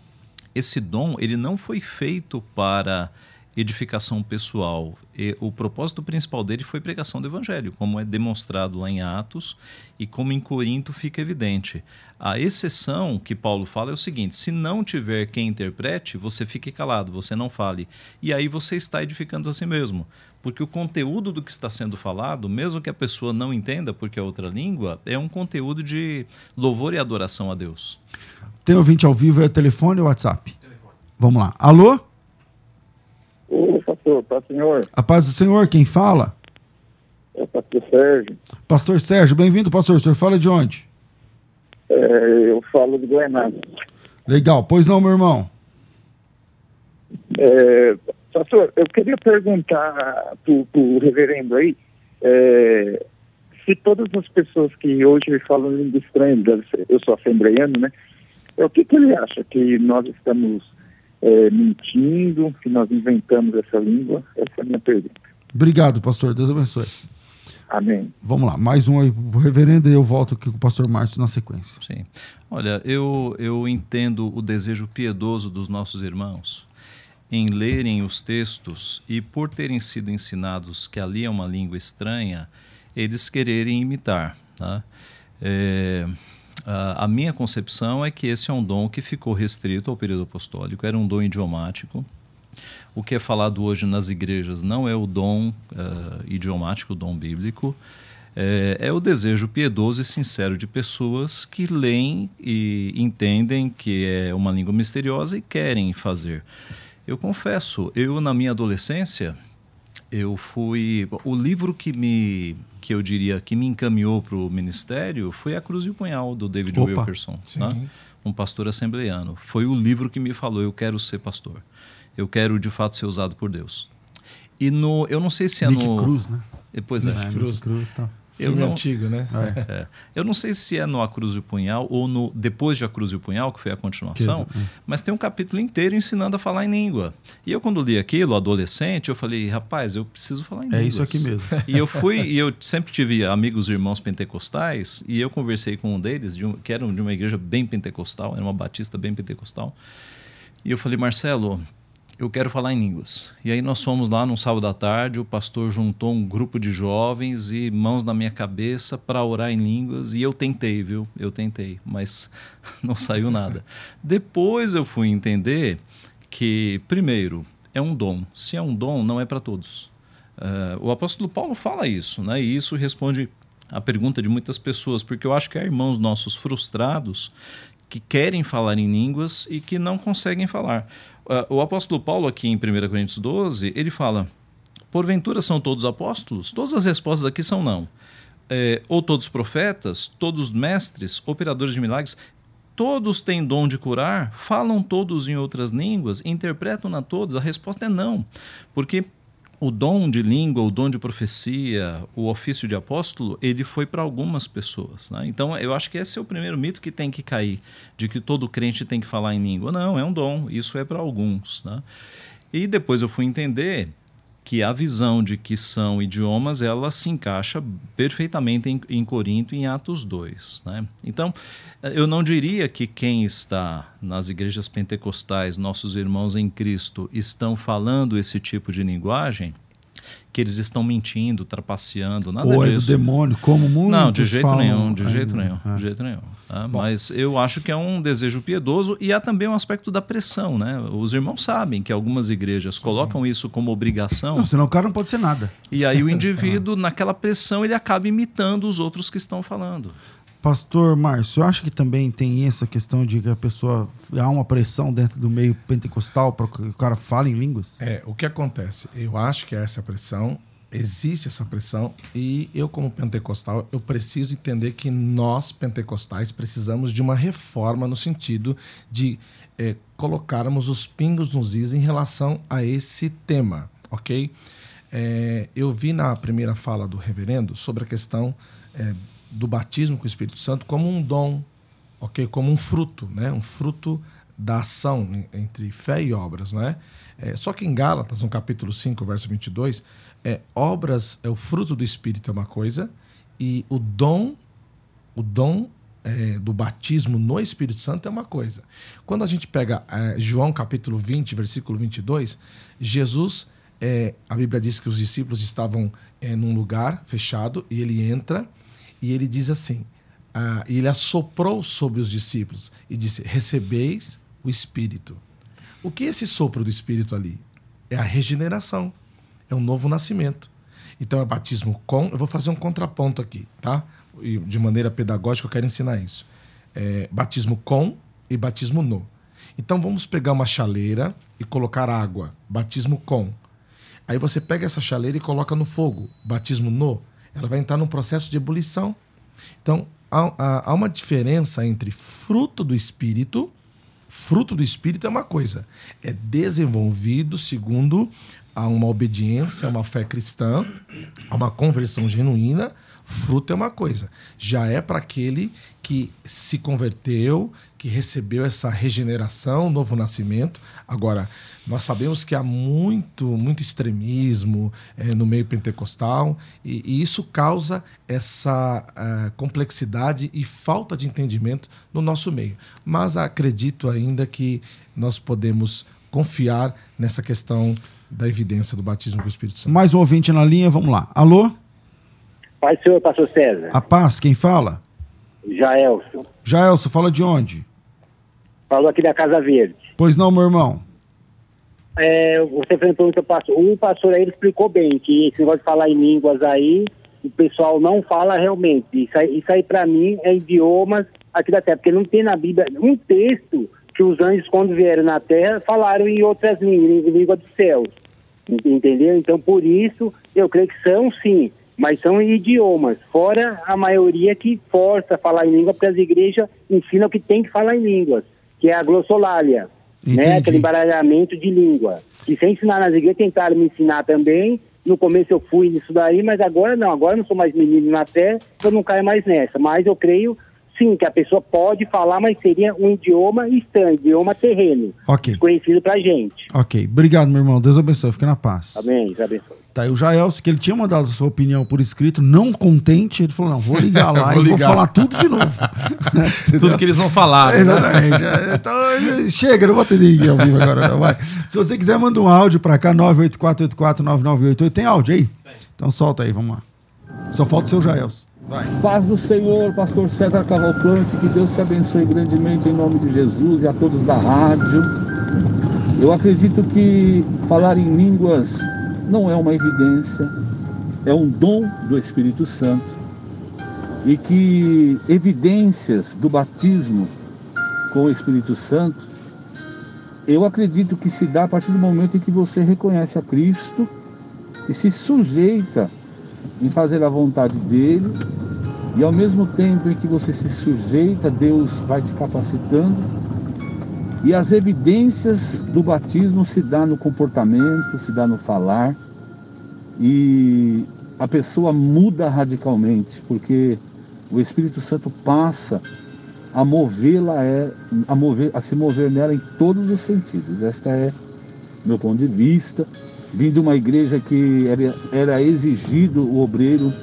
esse dom ele não foi feito para edificação pessoal. E o propósito principal dele foi pregação do evangelho, como é demonstrado lá em Atos e como em Corinto fica evidente. A exceção que Paulo fala é o seguinte: se não tiver quem interprete, você fique calado, você não fale. E aí você está edificando a si mesmo. Porque o conteúdo do que está sendo falado, mesmo que a pessoa não entenda porque é outra língua, é um conteúdo de louvor e adoração a Deus. Tem ouvinte ao vivo, é telefone ou WhatsApp? Telefone. Vamos lá. Alô? Pastor, paz senhor. A paz do Senhor, quem fala? É o pastor Sérgio. Pastor Sérgio, bem-vindo, pastor. O senhor fala de onde? É, eu falo de Goiânia. Legal. Pois não, meu irmão? É, pastor, eu queria perguntar para o reverendo aí, é, se todas as pessoas que hoje falam língua estranha, eu sou assembleiano, né? O que, que ele acha? Que nós estamos é, mentindo, que nós inventamos essa língua? Essa é a minha pergunta. Obrigado, pastor. Deus abençoe. Amém. Vamos lá, mais um aí pro reverendo e eu volto aqui com o pastor Márcio na sequência. Sim. Olha, eu, eu entendo o desejo piedoso dos nossos irmãos em lerem os textos e por terem sido ensinados que ali é uma língua estranha, eles quererem imitar. Tá? É, a, a minha concepção é que esse é um dom que ficou restrito ao período apostólico, era um dom idiomático. O que é falado hoje nas igrejas não é o dom uh, idiomático, o dom bíblico, é, é, o desejo piedoso e sincero de pessoas que leem e entendem que é uma língua misteriosa e querem fazer. Eu confesso, eu na minha adolescência, eu fui o livro que me que eu diria que me encaminhou para o ministério foi a Cruz e o Punhal do David Opa, Wilkerson, tá? um pastor assembleano. Foi o livro que me falou eu quero ser pastor, eu quero de fato ser usado por Deus. E no eu não sei se é Nick no Cruz, né? Pois é. Nick Cruz, Cruz tá. Eu Filme não, antigo, né? É. É. Eu não sei se é no A Cruz e o Punhal ou no Depois de A Cruz e o Punhal, que foi a continuação, que, é. mas tem um capítulo inteiro ensinando a falar em língua. E eu, quando li aquilo, adolescente, eu falei, rapaz, eu preciso falar em língua. É isso aqui mesmo. E eu fui, e eu sempre tive amigos irmãos pentecostais, e eu conversei com um deles, de um, que era de uma igreja bem pentecostal, era uma batista bem pentecostal. E eu falei, Marcelo, eu quero falar em línguas. E aí nós fomos lá num sábado à tarde, o pastor juntou um grupo de jovens e mãos na minha cabeça para orar em línguas e eu tentei, viu? Eu tentei, mas não saiu nada. Depois eu fui entender que, primeiro, é um dom. Se é um dom, não é para todos. Uh, o apóstolo Paulo fala isso, né? E isso responde a pergunta de muitas pessoas, porque eu acho que há irmãos nossos frustrados que querem falar em línguas e que não conseguem falar. Uh, o apóstolo Paulo, aqui em 1 Coríntios 12, ele fala: Porventura são todos apóstolos? Todas as respostas aqui são não. É, ou todos profetas, todos mestres, operadores de milagres, todos têm dom de curar, falam todos em outras línguas, interpretam-na todos? A resposta é não. Porque o dom de língua, o dom de profecia, o ofício de apóstolo, ele foi para algumas pessoas. Né? Então, eu acho que esse é o primeiro mito que tem que cair, de que todo crente tem que falar em língua. Não, é um dom, isso é para alguns. Né? E depois eu fui entender que a visão de que são idiomas, ela se encaixa perfeitamente em, em Corinto em Atos 2. Né? Então, eu não diria que quem está nas igrejas pentecostais, nossos irmãos em Cristo, estão falando esse tipo de linguagem, que eles estão mentindo, trapaceando, nada Ou disso. é do demônio, como muitos Não, de jeito falam nenhum, de jeito nenhum, É. de jeito nenhum. tá? Mas eu acho que é um desejo piedoso e há também um aspecto da pressão, né? Os irmãos sabem que algumas igrejas colocam isso como obrigação Não, senão o cara não pode ser nada. e aí o indivíduo, naquela pressão, ele acaba imitando os outros que estão falando. Pastor Márcio, eu acho que também tem essa questão de que a pessoa há uma pressão dentro do meio pentecostal para que o cara fale em línguas? É, o que acontece? Eu acho que é essa pressão, existe essa pressão, e eu, como pentecostal, eu preciso entender que nós, pentecostais, precisamos de uma reforma no sentido de é, colocarmos os pingos nos is em relação a esse tema, ok? É, eu vi na primeira fala do reverendo sobre a questão é, do batismo com o Espírito Santo como um dom, ok? Como um fruto, né? Um fruto da ação en- entre fé e obras, não é? É, só que em Gálatas, no capítulo 5, verso 22, é, obras, é o fruto do Espírito é uma coisa e o dom, o dom é, do batismo no Espírito Santo é uma coisa. Quando a gente pega é, João capítulo 20, versículo 22, Jesus, é, a Bíblia diz que os discípulos estavam é, num lugar fechado e ele entra e ele diz assim: ah, ele assoprou sobre os discípulos e disse: Recebeis o Espírito. O que é esse sopro do Espírito ali? É a regeneração, é um novo nascimento. Então é batismo com. Eu vou fazer um contraponto aqui, tá? E de maneira pedagógica eu quero ensinar isso. É, batismo com e batismo no. Então vamos pegar uma chaleira e colocar água, batismo com. Aí você pega essa chaleira e coloca no fogo, batismo no. Ela vai entrar num processo de ebulição. Então há, há, há uma diferença entre fruto do espírito. Fruto do espírito é uma coisa, é desenvolvido segundo a uma obediência, a uma fé cristã, a uma conversão genuína, fruto é uma coisa. Já é para aquele que se converteu, que recebeu essa regeneração, novo nascimento. Agora, nós sabemos que há muito, muito extremismo é, no meio pentecostal e, e isso causa essa uh, complexidade e falta de entendimento no nosso meio. Mas acredito ainda que nós podemos confiar nessa questão da evidência do batismo com o Espírito Santo. Mais um ouvinte na linha, vamos lá. Alô? Pai senhor, pastor César. A paz, quem fala? Jaelson. Jaelson, fala de onde? Falou aqui da Casa Verde. Pois não, meu irmão. É, você fez pergunta pastor. Um pastor aí explicou bem que esse negócio de falar em línguas aí, o pessoal não fala realmente. Isso aí, isso aí para mim, é idiomas aqui da Terra, porque não tem na Bíblia um texto que os anjos, quando vieram na Terra, falaram em outras línguas, em língua dos céus. Entendeu? Então, por isso, eu creio que são sim, mas são idiomas, fora a maioria que força a falar em língua, porque as igrejas ensinam que tem que falar em línguas, que é a glossolalia, né? aquele embaralhamento de língua. E sem ensinar nas igrejas, tentaram me ensinar também. No começo eu fui nisso daí, mas agora não, agora eu não sou mais menino na fé, eu não caio mais nessa. Mas eu creio sim, que a pessoa pode falar, mas seria um idioma estranho, idioma terreno. Ok. Desconhecido pra gente. Ok. Obrigado, meu irmão. Deus abençoe. Fica na paz. Amém. Deus abençoe. Tá aí o Jaelson, que ele tinha mandado a sua opinião por escrito, não contente, ele falou, não, vou ligar lá Vou e vou ligar. falar tudo de novo. Tudo que eles vão falar. né? Exatamente. Então, chega, não vou atender ninguém ao vivo agora. não, vai. Se você quiser, manda um áudio pra cá, 984849988. Tem áudio aí? Então solta aí, vamos lá. Só falta o seu Jaelson. Vai. Paz do Senhor, pastor César Cavalcante, que Deus te abençoe grandemente em nome de Jesus e a todos da rádio. Eu acredito que falar em línguas não é uma evidência, é um dom do Espírito Santo e que evidências do batismo com o Espírito Santo, eu acredito que se dá a partir do momento em que você reconhece a Cristo e se sujeita em fazer a vontade dele e ao mesmo tempo em que você se sujeita, Deus vai te capacitando. E as evidências do batismo se dá no comportamento, se dá no falar. E a pessoa muda radicalmente, porque o Espírito Santo passa a movê-la é a mover a se mover nela em todos os sentidos. Esta é meu ponto de vista. Vim de uma igreja que era, era exigido o obreiro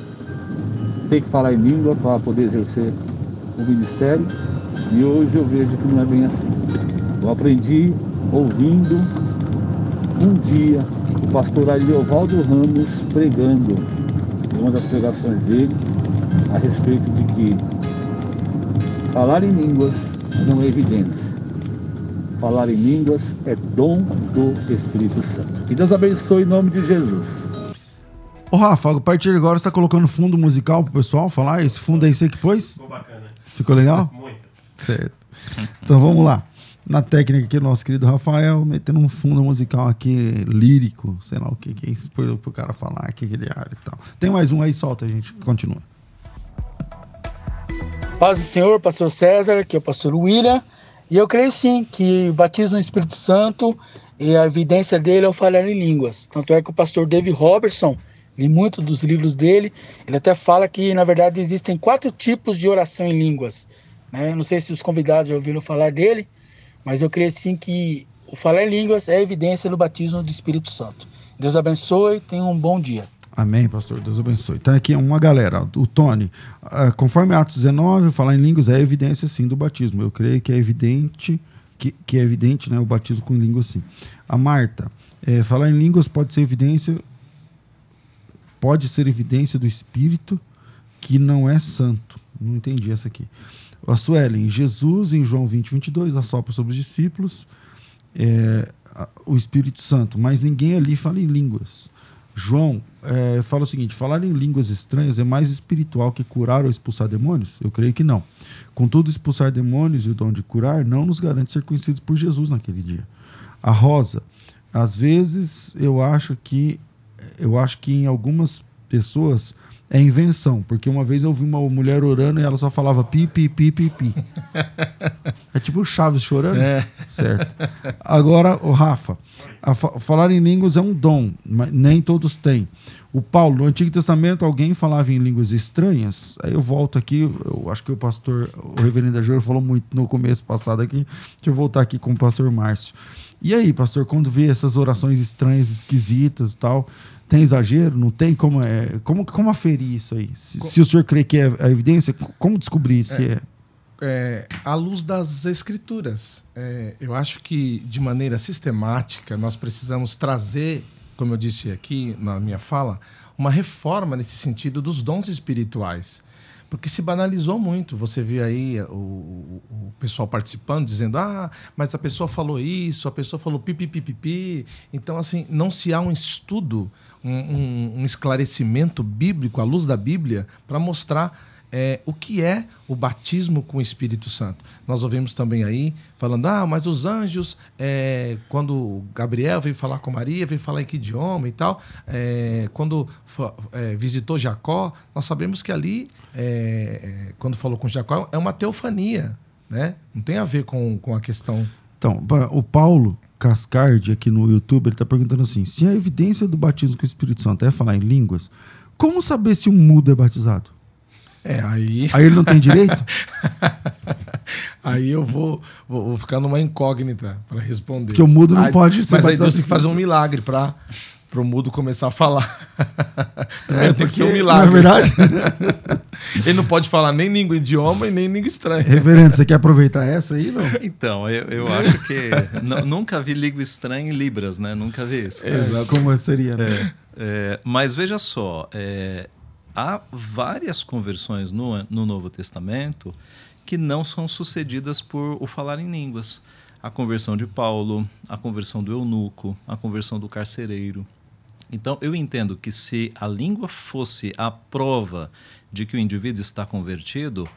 ter que falar em língua para poder exercer o ministério. E hoje eu vejo que não é bem assim. Eu aprendi ouvindo um dia o pastor Ariovaldo Ramos pregando uma das pregações dele a respeito de que falar em línguas não é evidência. Falar em línguas é dom do Espírito Santo. Que Deus abençoe em nome de Jesus. Ô, Rafa, a partir de agora você tá colocando fundo musical pro pessoal falar? Esse fundo aí você que pôs? Ficou bacana. Ficou legal? Muito. Certo. Então vamos lá. Na técnica aqui, nosso querido Rafael, metendo um fundo musical aqui, lírico, sei lá o que, que é isso pro, pro cara falar, o que, que ele é e tal. Tem mais um aí, solta, gente. Continua. Paz do Senhor, pastor César, que é o pastor William. E eu creio sim que o batismo no Espírito Santo e a evidência dele é o falar em línguas. Tanto é que o pastor David Robertson, em muitos dos livros dele, ele até fala que, na verdade, existem quatro tipos de oração em línguas. Né? Não sei se os convidados já ouviram falar dele, mas eu creio sim que o falar em línguas é evidência do batismo do Espírito Santo. Deus abençoe, tenha um bom dia. Amém, pastor. Deus abençoe. Então aqui uma galera. O Tony, uh, conforme Atos 19, falar em línguas é evidência sim do batismo. Eu creio que é evidente que, que é evidente, né, o batismo com língua sim. A Marta, é, falar em línguas pode ser evidência pode ser evidência do Espírito que não é santo. Não entendi essa aqui. A Suelen, Jesus em João 20, 22 assopra sobre os discípulos é, o Espírito Santo, mas ninguém ali fala em línguas. João é, fala o seguinte: falar em línguas estranhas é mais espiritual que curar ou expulsar demônios? Eu creio que não. Contudo, expulsar demônios e o dom de curar não nos garante ser conhecidos por Jesus naquele dia. A Rosa, às vezes eu acho que eu acho que em algumas pessoas é invenção, porque uma vez eu vi uma mulher orando e ela só falava pi, pi, pi, pi, pi. é tipo o Chaves chorando. É. Certo. Agora, o Rafa, fa falar em línguas é um dom, mas nem todos têm. O Paulo, no Antigo Testamento, alguém falava em línguas estranhas. Aí eu volto aqui, eu acho que o pastor, o reverendo Ajor falou muito no começo passado aqui. Deixa eu voltar aqui com o pastor Márcio. E aí, pastor, quando vê essas orações estranhas, esquisitas e tal, tem exagero? Não tem? Como, é, como, como aferir isso aí? Se, se o senhor crê que é a evidência, como descobrir se é? é à luz das escrituras. É, eu acho que, de maneira sistemática, nós precisamos trazer, como eu disse aqui na minha fala, uma reforma nesse sentido dos dons espirituais porque se banalizou muito. Você vê aí o, o, o, pessoal participando, dizendo: ah, mas a pessoa falou isso, a pessoa falou pipi, Então, assim, não se há um estudo, um, um, esclarecimento bíblico, à luz da Bíblia, para mostrar é, o que é o batismo com o Espírito Santo. Nós ouvimos também aí falando, ah, mas os anjos, é, quando Gabriel veio falar com Maria, veio falar em que idioma e tal, é, quando é, visitou Jacó, nós sabemos que ali, é, é, quando falou com Jacó, é uma teofania, né? Não tem a ver com, com a questão... Então, o Paulo Cascardi aqui no YouTube, ele está perguntando assim, se a evidência do batismo com o Espírito Santo é falar em línguas, como saber se um mudo é batizado? É, aí. Aí ele não tem direito? aí eu vou, vou, vou, ficar numa incógnita para responder. Porque o mudo não aí, pode ser. Mas aí Deus tem que fazer um milagre para para o mudo começar a falar. É, tem que ter um milagre. Não é verdade? Ele não pode falar nem língua idioma e nem língua estranha. Reverendo, você quer aproveitar essa aí, não? Então, eu, eu acho que nunca vi língua estranha em Libras, né? Nunca vi isso. É, Exato. Como seria, né? É, é, mas veja só, é, há várias conversões no, no Novo Testamento que não são sucedidas por o falar em línguas. A conversão de Paulo, a conversão do eunuco, a conversão do carcereiro. Então, eu entendo que se a língua fosse a prova de que o indivíduo está convertido,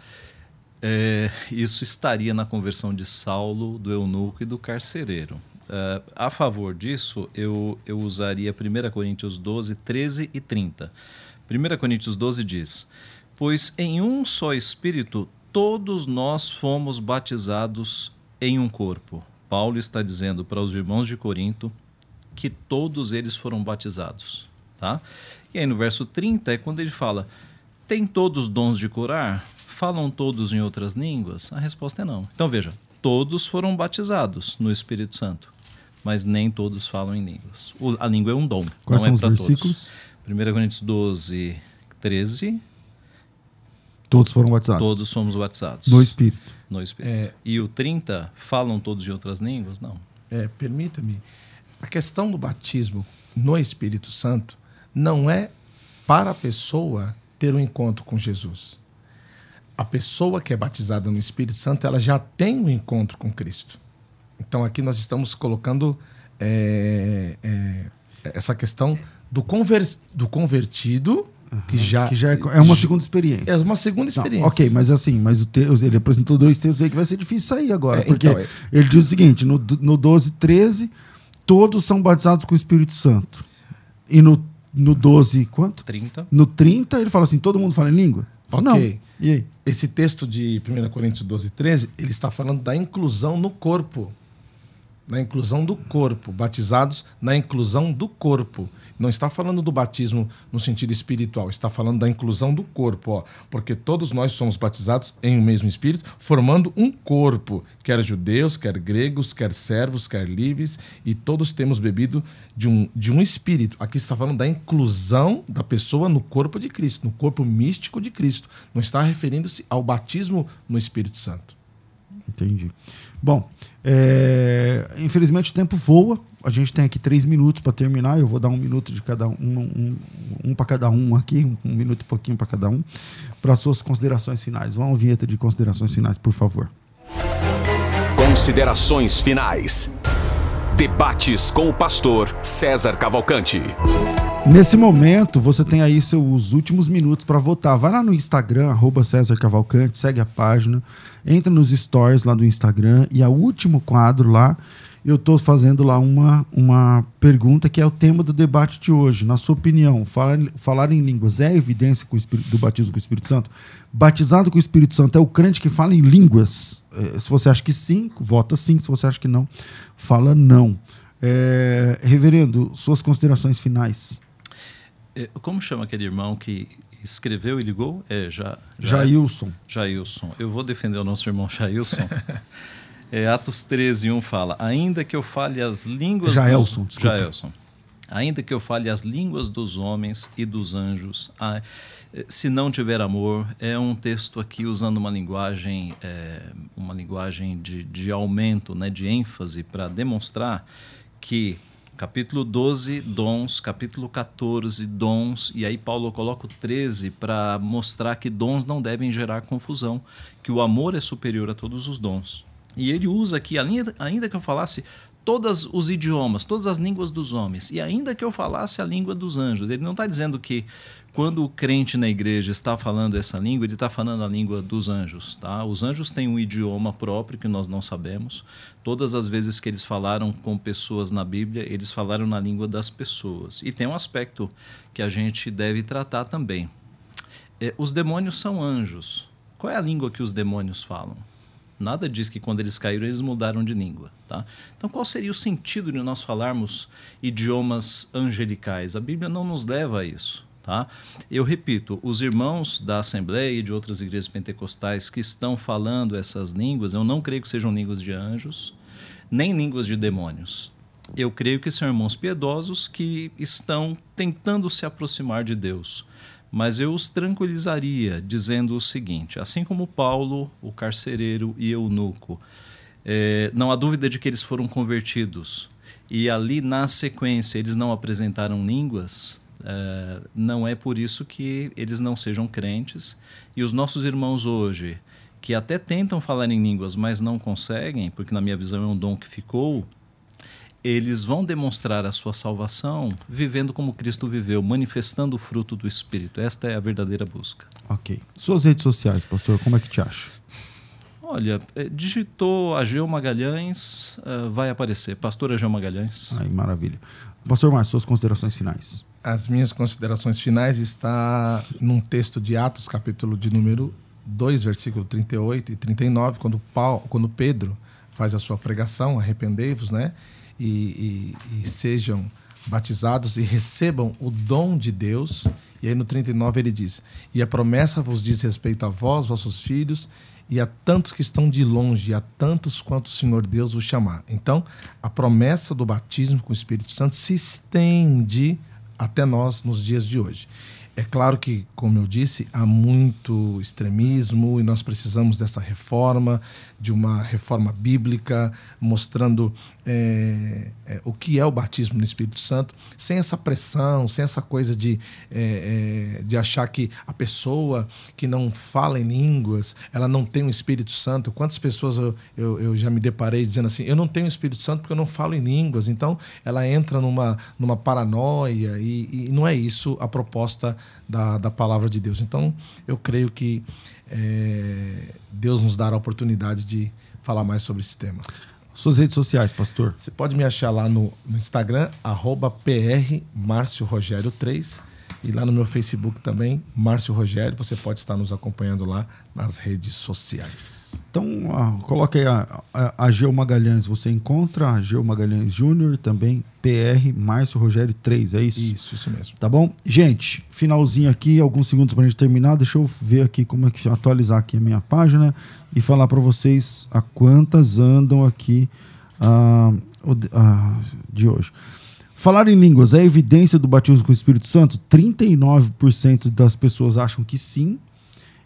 é, isso estaria na conversão de Saulo, do eunuco e do carcereiro. Uh, a favor disso, eu, eu usaria 1 Coríntios 12, 13 e 30. 1 Coríntios 12 diz: Pois em um só Espírito todos nós fomos batizados em um corpo. Paulo está dizendo para os irmãos de Corinto que todos eles foram batizados. Tá? E aí no verso 30 é quando ele fala: Tem todos dons de curar? Falam todos em outras línguas? A resposta é não. Então veja: todos foram batizados no Espírito Santo, mas nem todos falam em línguas. O, a língua é um dom. Quais não são é os versículos? Todos. 1 Coríntios 12, 13. Todos foram batizados. Todos somos batizados. No Espírito. No Espírito. É, e o 30, falam todos de outras línguas? Não. É, permita-me. A questão do batismo no Espírito Santo não é para a pessoa ter um encontro com Jesus. A pessoa que é batizada no Espírito Santo, ela já tem um encontro com Cristo. Então aqui nós estamos colocando é, é, essa questão do, conver, do convertido Uhum, que já, que já é, é, uma segunda experiência. É uma segunda experiência. Não, ok, mas assim, mas o ele apresentou dois textos aí que vai ser difícil sair agora. É, porque então, é... ele diz o seguinte: no, no 12, 13, todos são batizados com o Espírito Santo. E no, no 12, quanto? 30. No 30, ele fala assim: todo mundo fala em língua? Ok. Não. E aí? Esse texto de 1 Coríntios 12, 13, ele está falando da inclusão no corpo. Na inclusão do corpo, batizados na inclusão do corpo. Não está falando do batismo no sentido espiritual, está falando da inclusão do corpo, ó, porque todos nós somos batizados em um mesmo espírito, formando um corpo, quer judeus, quer gregos, quer servos, quer livres, e todos temos bebido de um, de um espírito. Aqui está falando da inclusão da pessoa no corpo de Cristo, no corpo místico de Cristo. Não está referindo-se ao batismo no Espírito Santo. Entendi. Bom, é, infelizmente o tempo voa. A gente tem aqui três minutos para terminar. Eu vou dar um minuto de cada um, um, um, para cada um aqui, um, um minuto e pouquinho para cada um, para suas considerações finais. Vamos vinheta de considerações finais, por favor. Considerações finais. Debates com o pastor César Cavalcante. Nesse momento, você tem aí seus últimos minutos para votar. Vai lá no Instagram, arroba César Cavalcante, segue a página, entra nos stories lá do Instagram e o último quadro lá, eu estou fazendo lá uma, uma pergunta que é o tema do debate de hoje. Na sua opinião, falar, falar em línguas é evidência do batismo com o Espírito Santo? Batizado com o Espírito Santo é o crente que fala em línguas? É, se você acha que sim, vota sim. Se você acha que não, fala não. É, reverendo, suas considerações finais. É, como chama aquele irmão que escreveu e ligou? É, já, já Jailson. Jailson. Eu vou defender o nosso irmão Jailson. é, Atos 13, 1 fala: Ainda que eu fale as línguas. Jaelson, dos... Jaelson. Ainda que eu fale as línguas dos homens e dos anjos, ah, se não tiver amor, é um texto aqui usando uma linguagem, é, uma linguagem de, de aumento, né, de ênfase, para demonstrar que Capítulo 12, dons. Capítulo 14, dons. E aí Paulo coloca o 13 para mostrar que dons não devem gerar confusão, que o amor é superior a todos os dons. E ele usa aqui, ainda que eu falasse todos os idiomas, todas as línguas dos homens, e ainda que eu falasse a língua dos anjos, ele não está dizendo que quando o crente na igreja está falando essa língua, ele está falando a língua dos anjos. Tá? Os anjos têm um idioma próprio que nós não sabemos. Todas as vezes que eles falaram com pessoas na Bíblia, eles falaram na língua das pessoas. E tem um aspecto que a gente deve tratar também. É, os demônios são anjos. Qual é a língua que os demônios falam? Nada diz que quando eles caíram eles mudaram de língua, tá? Então qual seria o sentido de nós falarmos idiomas angelicais? A Bíblia não nos leva a isso. Tá? Eu repito, os irmãos da Assembleia e de outras igrejas pentecostais que estão falando essas línguas, eu não creio que sejam línguas de anjos, nem línguas de demônios. Eu creio que são irmãos piedosos que estão tentando se aproximar de Deus. Mas eu os tranquilizaria dizendo o seguinte: assim como Paulo, o carcereiro e eunuco, é, não há dúvida de que eles foram convertidos e ali na sequência eles não apresentaram línguas, Uh, não é por isso que eles não sejam crentes. E os nossos irmãos hoje, que até tentam falar em línguas, mas não conseguem, porque na minha visão é um dom que ficou, eles vão demonstrar a sua salvação vivendo como Cristo viveu, manifestando o fruto do Espírito. Esta é a verdadeira busca. Ok. Suas redes sociais, pastor, como é que te acha? Olha, é, digitou Ageu Magalhães, uh, vai aparecer. Pastor Ageu Magalhães. Ai, maravilha. Pastor Márcio, suas considerações finais as minhas considerações finais está num texto de Atos, capítulo de número 2, versículo 38 e 39, quando, Paulo, quando Pedro faz a sua pregação, arrependei-vos, né? E, e, e, sejam batizados e recebam o dom de Deus. E aí no 39 ele diz: E a promessa vos diz respeito a vós, vossos filhos, e a tantos que estão de longe, e a tantos quanto o Senhor Deus os chamar. Então, a promessa do batismo com o Espírito Santo se estende até nós nos dias de hoje. É claro que, como eu disse, há muito extremismo e nós precisamos dessa reforma, de uma reforma bíblica, mostrando é, é, o que é o batismo no Espírito Santo, sem essa pressão, sem essa coisa de, é, é de achar que a pessoa que não fala em línguas, ela não tem o Espírito Santo. Quantas pessoas eu, eu, eu já me deparei dizendo assim, eu não tenho o Espírito Santo porque eu não falo em línguas. Então, ela entra numa, numa paranoia e, e não é isso a proposta da, da palavra de Deus. Então, eu creio que é, Deus nos dará a oportunidade de falar mais sobre esse tema. Suas redes sociais, pastor? Você pode me achar lá no, no Instagram, arroba 3 e lá no meu Facebook também, Márcio Rogério, você pode estar nos acompanhando lá nas redes sociais. Então, ah, coloque aí a, a, a Geo Magalhães, você encontra a Geo Magalhães Júnior, também PR Márcio Rogério 3, é isso? Isso, isso mesmo. Tá bom? Gente, finalzinho aqui, alguns segundos pra gente terminar, deixa eu ver aqui como é que atualizar aqui a minha página e falar para vocês a quantas andam aqui ah, ah, de hoje. Falar em línguas é evidência do batismo com o Espírito Santo? 39% das pessoas acham que sim,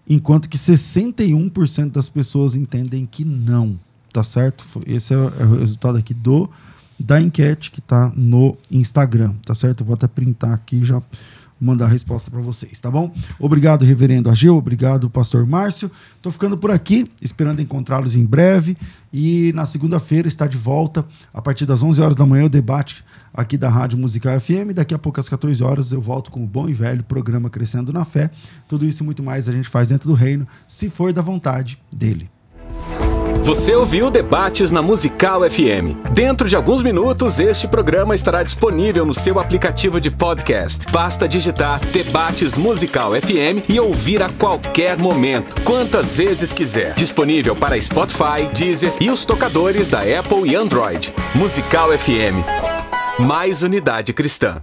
enquanto que 61% das pessoas entendem que não. Tá certo? Esse é o é resultado aqui do da enquete que tá no Instagram, tá certo? Eu vou até printar aqui já mandar a resposta para vocês, tá bom? Obrigado, reverendo Ageu, obrigado, pastor Márcio. Tô ficando por aqui, esperando encontrá-los em breve e na segunda-feira está de volta a partir das 11 horas da manhã o debate aqui da Rádio Musical FM. Daqui a pouco às 14 horas eu volto com o bom e velho programa Crescendo na Fé. Tudo isso e muito mais a gente faz dentro do reino, se for da vontade dele. Você ouviu Debates na Musical FM. Dentro de alguns minutos, este programa estará disponível no seu aplicativo de podcast. Basta digitar Debates Musical FM e ouvir a qualquer momento, quantas vezes quiser. Disponível para Spotify, Deezer e os tocadores da Apple e Android. Musical FM. Mais unidade cristã.